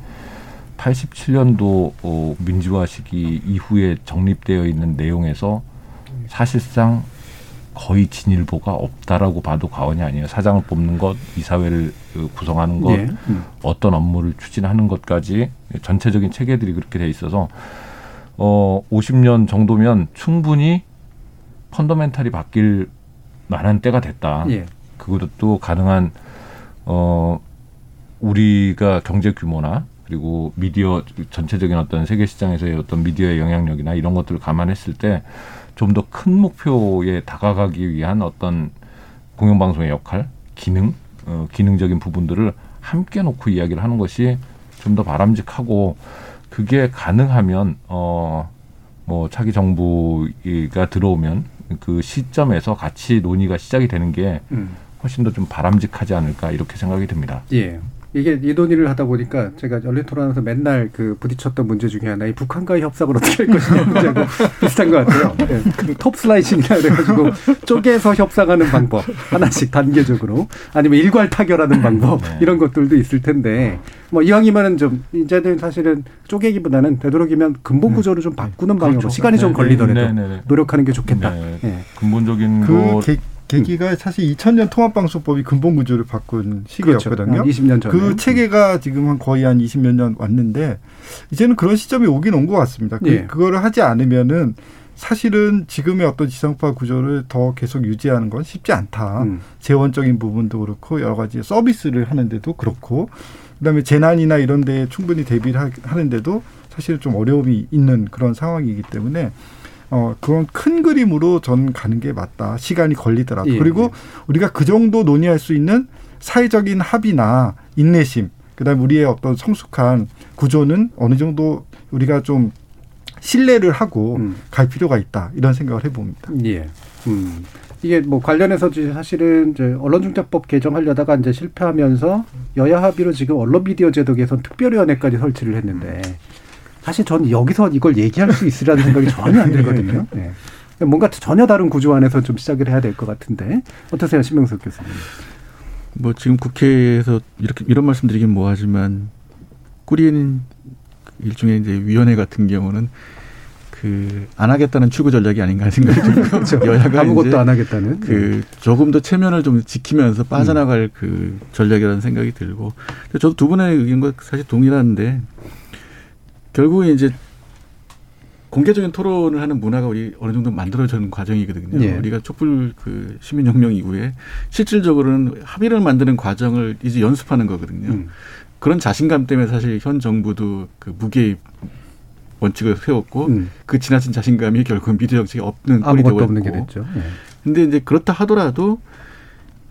87년도 어, 민주화 시기 이후에 정립되어 있는 내용에서 사실상 거의 진일보가 없다라고 봐도 과언이 아니에요. 사장을 뽑는 것, 이사회를 어, 구성하는 것, 예. 음. 어떤 업무를 추진하는 것까지 전체적인 체계들이 그렇게 돼 있어서 어 50년 정도면 충분히 펀더멘탈이 바뀔 만한 때가 됐다. 예. 그것도 가능한 어 우리가 경제 규모나 그리고 미디어 전체적인 어떤 세계 시장에서의 어떤 미디어의 영향력이나 이런 것들을 감안했을 때 좀 더 큰 목표에 다가가기 위한 어떤 공영방송의 역할, 기능, 어, 기능적인 부분들을 함께 놓고 이야기를 하는 것이 좀 더 바람직하고 그게 가능하면 어 뭐 차기 정부가 들어오면 그 시점에서 같이 논의가 시작이 되는 게 음. 훨씬 더 좀 바람직하지 않을까 이렇게 생각이 듭니다. 예. 이게 이 논의를 하다 보니까 제가 열린 토론에서 맨날 그 부딪혔던 문제 중에 하나 이 북한과의 협상을 어떻게 할 것이냐 <laughs> 문제하고 비슷한 것 같아요. 예. <laughs> 톱 슬라이싱이라 그래가지고 쪼개서 협상하는 방법 하나씩 단계적으로 아니면 일괄 타결하는 방법 네. 이런 것들도 있을 텐데 뭐 이왕이면은 좀 이제는 사실은 쪼개기보다는 되도록이면 근본 구조를 좀 바꾸는 방향으로 그렇죠. 시간이 좀 네, 걸리더라도 네, 네, 네. 노력하는 게 좋겠다. 네. 예. 근본적인 그거 계, 계기가 사실 2000년 통합방송법이 근본 구조를 바꾼 시기였거든요. 그렇죠. 한 20년 전에. 그 체계가 지금 한 거의 한 20몇 년 왔는데 이제는 그런 시점이 오긴 온 것 같습니다. 그, 예. 그거를 하지 않으면은 사실은 지금의 어떤 지상파 구조를 더 계속 유지하는 건 쉽지 않다. 음. 재원적인 부분도 그렇고 여러 가지 서비스를 하는데도 그렇고 그다음에 재난이나 이런 데에 충분히 대비를 하- 하는데도 사실 좀 어려움이 있는 그런 상황이기 때문에 어 그런 큰 그림으로 전 가는 게 맞다. 시간이 걸리더라도 예, 그리고 예. 우리가 그 정도 논의할 수 있는 사회적인 합의나 인내심 그다음 에 우리의 어떤 성숙한 구조는 어느 정도 우리가 좀 신뢰를 하고 음. 갈 필요가 있다 이런 생각을 해봅니다. 예. 음. 이게 뭐 관련해서 사실은 이제 언론중재법 개정하려다가 이제 실패하면서 여야 합의로 지금 언론미디어 제도 개선 특별위원회까지 설치를 했는데 사실 저는 여기서 이걸 얘기할 수 있으라는 생각이 전혀 안 들거든요. <laughs> 예. 뭔가 전혀 다른 구조 안에서 좀 시작을 해야 될 것 같은데 어떠세요, 신명석 교수님? 뭐 지금 국회에서 이렇게 이런 말씀드리긴 뭐하지만 꾸린 일종의 이제 위원회 같은 경우는 그 안 하겠다는 출구 전략이 아닌가 생각이 들고요. <laughs> 그렇죠. 여야가 아무것도 안 하겠다는. 그 조금 더 체면을 좀 지키면서 빠져나갈 그 전략이라는 생각이 들고 저도 두 분의 의견과 사실 동일한데 결국에 이제 공개적인 토론을 하는 문화가 우리 어느 정도 만들어지는 과정이거든요. 예. 우리가 촛불 그 시민혁명 이후에 실질적으로는 합의를 만드는 과정을 이제 연습하는 거거든요. 음. 그런 자신감 때문에 사실 현 정부도 그 무게의 원칙을 세웠고 음. 그 지나친 자신감이 결국 미래 정책이 없는 꼴이 아무것도 되고 없는 게. 됐죠. 예. 근데 이제 그렇다 하더라도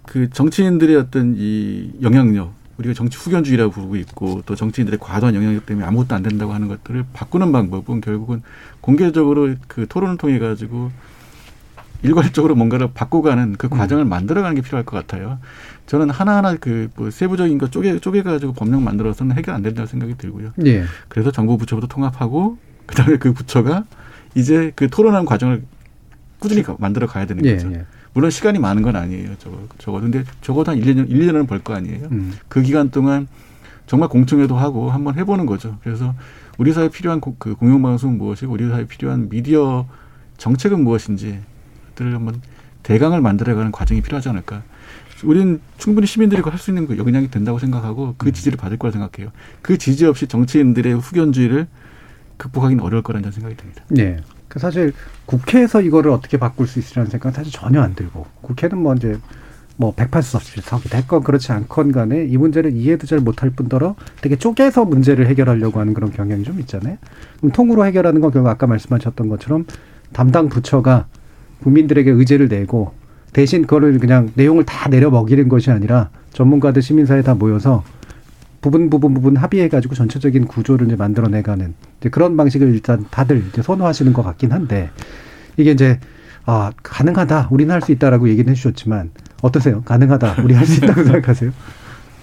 그 정치인들의 어떤 이 영향력 우리가 정치 후견주의라고 부르고 있고 또 정치인들의 과도한 영향력 때문에 아무것도 안 된다고 하는 것들을 바꾸는 방법은 결국은 공개적으로 그 토론을 통해 가지고 일괄적으로 뭔가를 바꿔가는 그 과정을 만들어가는 게 필요할 것 같아요. 저는 하나하나 그 뭐 세부적인 거 쪼개 쪼개 가지고 법령 만들어서는 해결 안 된다고 생각이 들고요. 예. 그래서 정부 부처부터 통합하고 그다음에 그 부처가 이제 그 토론하는 과정을 꾸준히 가- 만들어 가야 되는 예, 거죠. 예. 물론 시간이 많은 건 아니에요. 저거 저거 근데 적어도 한 1년 1, 년은 벌 거 아니에요. 음. 그 기간 동안 정말 공청회도 하고 한번 해 보는 거죠. 그래서 우리 사회 에 필요한 고- 그 공영 방송은 무엇이고 우리 사회 에 필요한 미디어 정책은 무엇인지를 한번 대강을 만들어가는 과정이 필요하지 않을까. 우리는 충분히 시민들이 할 수 있는 그 영향이 된다고 생각하고 그 지지를 받을 거라 생각해요. 그 지지 없이 정치인들의 후견주의를 극복하기는 어려울 거라는 생각이 듭니다. 예. 그 사실 국회에서 이거를 어떻게 바꿀 수 있으라는 생각은 사실 전혀 안 들고 국회는 뭐 이제 뭐 180석이 됐건 그렇지 않건 간에 이 문제를 이해도 잘 못할 뿐더러 되게 쪼개서 문제를 해결하려고 하는 그런 경향이 좀 있잖아요. 그럼 통으로 해결하는 건 결국 아까 말씀하셨던 것처럼 담당 부처가 국민들에게 의제를 내고 대신 그거를 그냥 내용을 다 내려 먹이는 것이 아니라 전문가들 시민사회 다 모여서 부분 부분 부분 합의해가지고 전체적인 구조를 이제 만들어내가는 이제 그런 방식을 일단 다들 이제 선호하시는 것 같긴 한데 이게 이제 아 가능하다 우리는 할 수 있다라고 얘기는 해주셨지만 어떠세요? 가능하다 우리 할 수 있다고 <laughs> 생각하세요?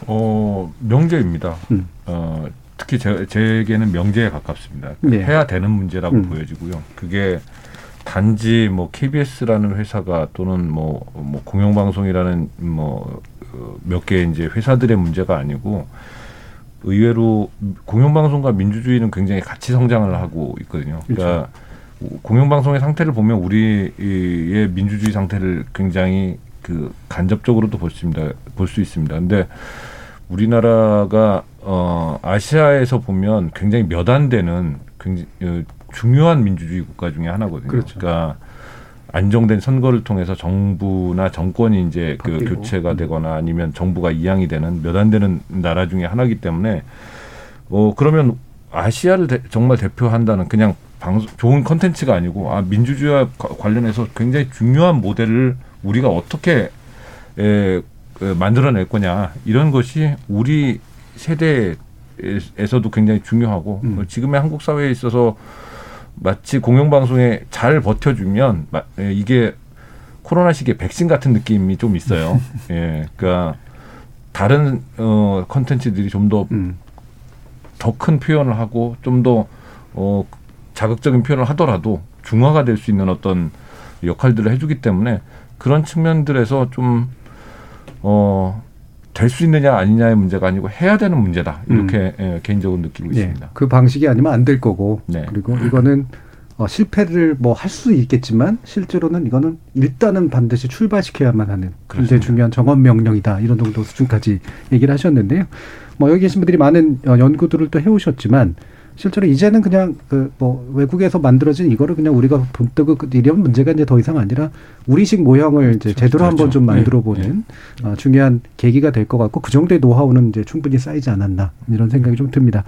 어 명제입니다. 음. 어 특히 제, 제게는 명제에 가깝습니다. 네. 해야 되는 문제라고 음. 보여지고요. 그게 단지 뭐 KBS라는 회사가 또는 뭐, 뭐 공영방송이라는 뭐 몇개 이제 회사들의 문제가 아니고 의외로 공영방송과 민주주의는 굉장히 같이 성장을 하고 있거든요. 그러니까 공영방송의 상태를 보면 우리의 민주주의 상태를 굉장히 그 간접적으로도 볼 수 있습니다. 볼 수 있습니다. 근데 우리나라가 어 아시아에서 보면 굉장히 몇 안 되는 굉장히 어, 중요한 민주주의 국가 중에 하나거든요. 그렇죠. 러니까 안정된 선거를 통해서 정부나 정권이 이제 그 바뀌고. 교체가 되거나 아니면 정부가 이양이 되는 몇 안 되는 나라 중에 하나이기 때문에 어 그러면 아시아를 대- 정말 대표한다는 그냥 방송 좋은 컨텐츠가 아니고 아 민주주의와 과- 관련해서 굉장히 중요한 모델을 우리가 어떻게 에, 에, 만들어낼 거냐 이런 것이 우리 세대에서도 굉장히 중요하고 음. 어, 지금의 한국 사회에 있어서 마치 공영방송에 잘 버텨주면 마- 에, 이게 코로나 시기에 백신 같은 느낌이 좀 있어요. <laughs> 예, 그러니까 다른 어 컨텐츠들이 좀더 음. 더큰 표현을 하고 좀 더 어, 자극적인 표현을 하더라도 중화가 될 수 있는 어떤 역할들을 해주기 때문에 그런 측면들에서 좀 어, 될 수 있느냐 아니냐의 문제가 아니고 해야 되는 문제다 이렇게 예, 개인적으로 느끼고 예. 있습니다. 그 방식이 아니면 안 될 거고 네. 그리고 이거는 어, 실패를 뭐 할 수 있겠지만 실제로는 이거는 일단은 반드시 출발시켜야만 하는 굉장히. 중요한 정원 명령이다 이런 정도 수준까지 얘기를 하셨는데요. 뭐 여기 계신 분들이 많은 어, 연구들을 또 해오셨지만 실제로 이제는 그냥 그 뭐 외국에서 만들어진 이거를 그냥 우리가 본뜨고 이런 문제가 이제 더 이상 아니라 우리식 모형을 이제 제대로 한번 그렇죠. 좀 네. 만들어 보는 어, 중요한 계기가 될 것 같고 그 정도의 노하우는 이제 충분히 쌓이지 않았나 이런 생각이 좀 듭니다.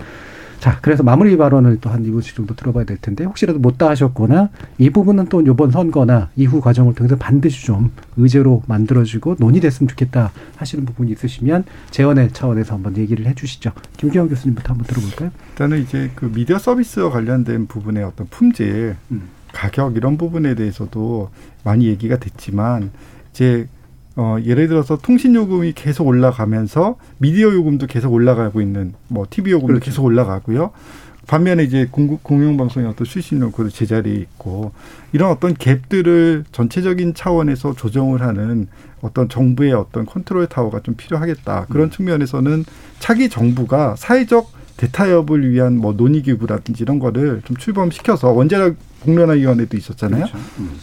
자, 그래서 마무리 발언을 또 한 2분씩 정도 들어봐야 될 텐데 혹시라도 못다 하셨거나 이 부분은 또 이번 선거나 이후 과정을 통해서 반드시 좀 의제로 만들어지고 논의됐으면 좋겠다 하시는 부분이 있으시면 재원의 차원에서 한번 얘기를 해주시죠. 김기영 교수님부터 한번 들어볼까요? 일단은 이제 그 미디어 서비스와 관련된 부분의 어떤 품질, 음. 가격 이런 부분에 대해서도 많이 얘기가 됐지만 이제 어, 예를 들어서 통신 요금이 계속 올라가면서 미디어 요금도 계속 올라가고 있는 뭐 TV 요금도 그렇죠. 계속 올라가고요. 반면에 이제 공, 공영방송의 어떤 수신료 그 제자리에 있고 이런 어떤 갭들을 전체적인 차원에서 조정을 하는 어떤 정부의 어떤 컨트롤 타워가 좀 필요하겠다. 그런 측면에서는 차기 정부가 사회적 대타협을 위한 뭐 논의 기구라든지 이런 거를 좀 출범시켜서 원자력 공론화 위원회도 있었잖아요.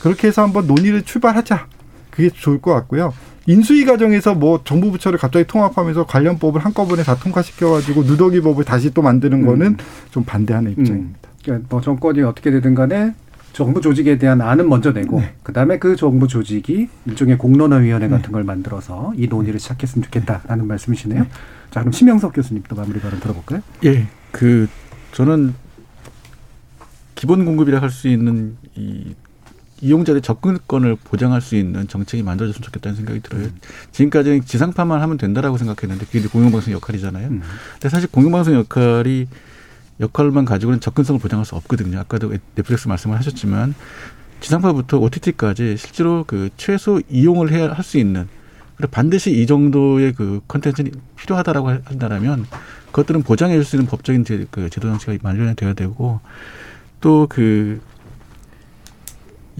그렇게 해서 한번 논의를 출발하자. 그게 좋을 것 같고요. 인수위 과정에서 뭐 정부 부처를 갑자기 통합하면서 관련 법을 한꺼번에 다 통과시켜가지고 누더기 법을 다시 또 만드는 거는 좀 반대하는 입장입니다. 그러니까 뭐 정권이 어떻게 되든 간에 정부 조직에 대한 안은 먼저 내고 그다음에 그 정부 조직이 일종의 공론화위원회 같은 걸 만들어서 이 논의를 시작했으면 좋겠다라는 말씀이시네요. 자 그럼 심영석 교수님도 마무리 발언 들어볼까요? 예, 그 저는 기본 공급이라 할 수 있는 이 이용자의 접근권을 보장할 수 있는 정책이 만들어졌으면 좋겠다는 생각이 들어요. 지금까지는 지상파만 하면 된다라고 생각했는데 그게 공영방송 역할이잖아요. 근데 사실 공영방송 역할이 역할만 가지고는 접근성을 보장할 수 없거든요. 아까도 넷플릭스 말씀을 하셨지만 지상파부터 OTT까지 실제로 그 최소 이용을 해야 할 수 있는 그리고 반드시 이 정도의 그 컨텐츠는 필요하다라고 한다라면 그것들은 보장해 줄 수 있는 법적인 제, 그 제도 장치가 마련이 되어야 되고 또 그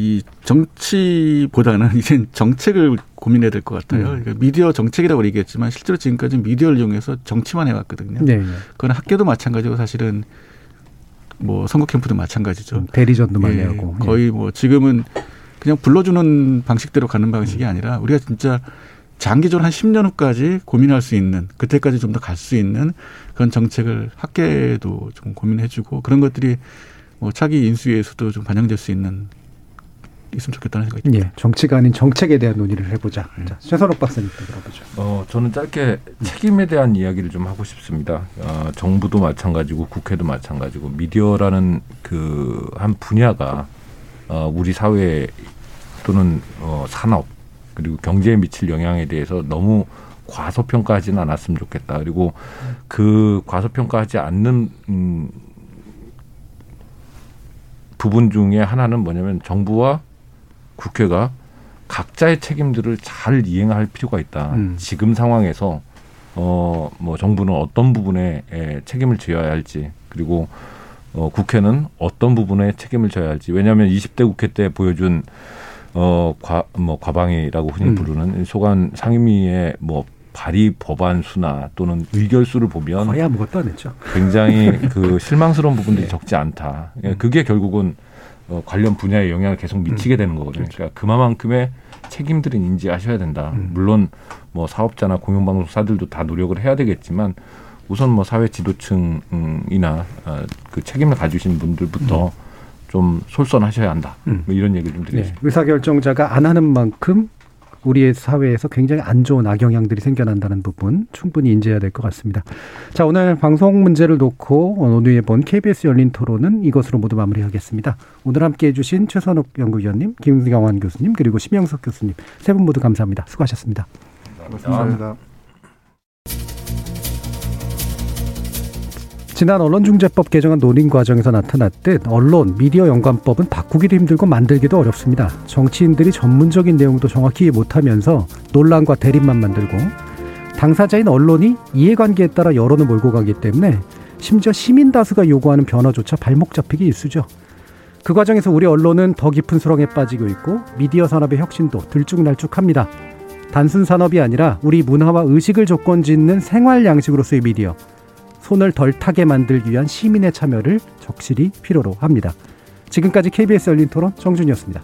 이 정치보다는 <laughs> 이제 정책을 고민해야 될 것 같아요. 음. 그러니까 미디어 정책이라고 얘기했지만 실제로 지금까지 미디어를 이용해서 정치만 해왔거든요. 네, 네. 그건 학교도 마찬가지고 사실은 뭐 선거 캠프도 마찬가지죠. 대리전도 많이 예, 하고. 거의 뭐 지금은 그냥 불러주는 방식대로 가는 방식이 아니라 우리가 진짜 장기적으로 한 10년 후까지 고민할 수 있는 그때까지 좀 더 갈 수 있는 그런 정책을 학계도 좀 고민해주고 그런 것들이 뭐 차기 인수위에서도 좀 반영될 수 있는 있으면 좋겠다는 생각이 듭니다. 예, 정치가 아닌 정책에 대한 논의를 해보자. 자, 최선옥 박사님도 들어보죠. 어, 저는 짧게 책임에 대한 이야기를 좀 하고 싶습니다. 어, 정부도 마찬가지고 국회도 마찬가지고 미디어라는 그 한 분야가 어, 우리 사회 또는 어, 산업 그리고 경제에 미칠 영향에 대해서 너무 과소평가하지는 않았으면 좋겠다. 그리고 그 과소평가하지 않는 음, 부분 중에 하나는 뭐냐면 정부와 국회가 각자의 책임들을 잘 이행할 필요가 있다. 음. 지금 상황에서 어 뭐 정부는 어떤 부분에 에, 책임을 져야 할지 그리고 어 국회는 어떤 부분에 책임을 져야 할지 왜냐하면 20대 국회 때 보여준 어과뭐 과방위라고 흔히 음. 부르는 소관 상임위의 뭐 발의 법안 수나 또는 의결 수를 보면 거의 아무것도 안 했죠. 굉장히 <laughs> 그 실망스러운 부분들이 적지 않다. 예, 그게 결국은 어, 관련 분야에 영향을 계속 미치게 되는 거거든요. 그러니까 그만큼의 책임들은 인지하셔야 된다. 물론 뭐 사업자나 공영방송사들도 다 노력을 해야 되겠지만 우선 뭐 사회 지도층이나 어, 그 책임을 가지신 분들부터 좀 솔선하셔야 한다. 뭐 이런 얘기를 좀 드리고 네. 의사결정자가 안 하는 만큼 우리의 사회에서 굉장히 안 좋은 악영향들이 생겨난다는 부분 충분히 인지해야 될 것 같습니다. 자, 오늘 방송 문제를 놓고 논의해본 KBS 열린 토론은 이것으로 모두 마무리하겠습니다. 오늘 함께 해주신 최선욱 연구위원님, 김경환 교수님, 그리고 심영석 교수님 세 분 모두 감사합니다. 수고하셨습니다. 감사합니다. 지난 언론중재법 개정안 논의 과정에서 나타났듯 언론, 미디어 연관법은 바꾸기도 힘들고 만들기도 어렵습니다. 정치인들이 전문적인 내용도 정확히 못하면서 논란과 대립만 만들고 당사자인 언론이 이해관계에 따라 여론을 몰고 가기 때문에 심지어 시민 다수가 요구하는 변화조차 발목 잡히기 일쑤죠. 그 과정에서 우리 언론은 더 깊은 수렁에 빠지고 있고 미디어 산업의 혁신도 들쭉날쭉합니다. 단순 산업이 아니라 우리 문화와 의식을 조건 짓는 생활 양식으로서의 미디어 손을 덜 타게 만들기 위한 시민의 참여를 적실히 필요로 합니다. 지금까지 KBS 열린 토론 정준이었습니다.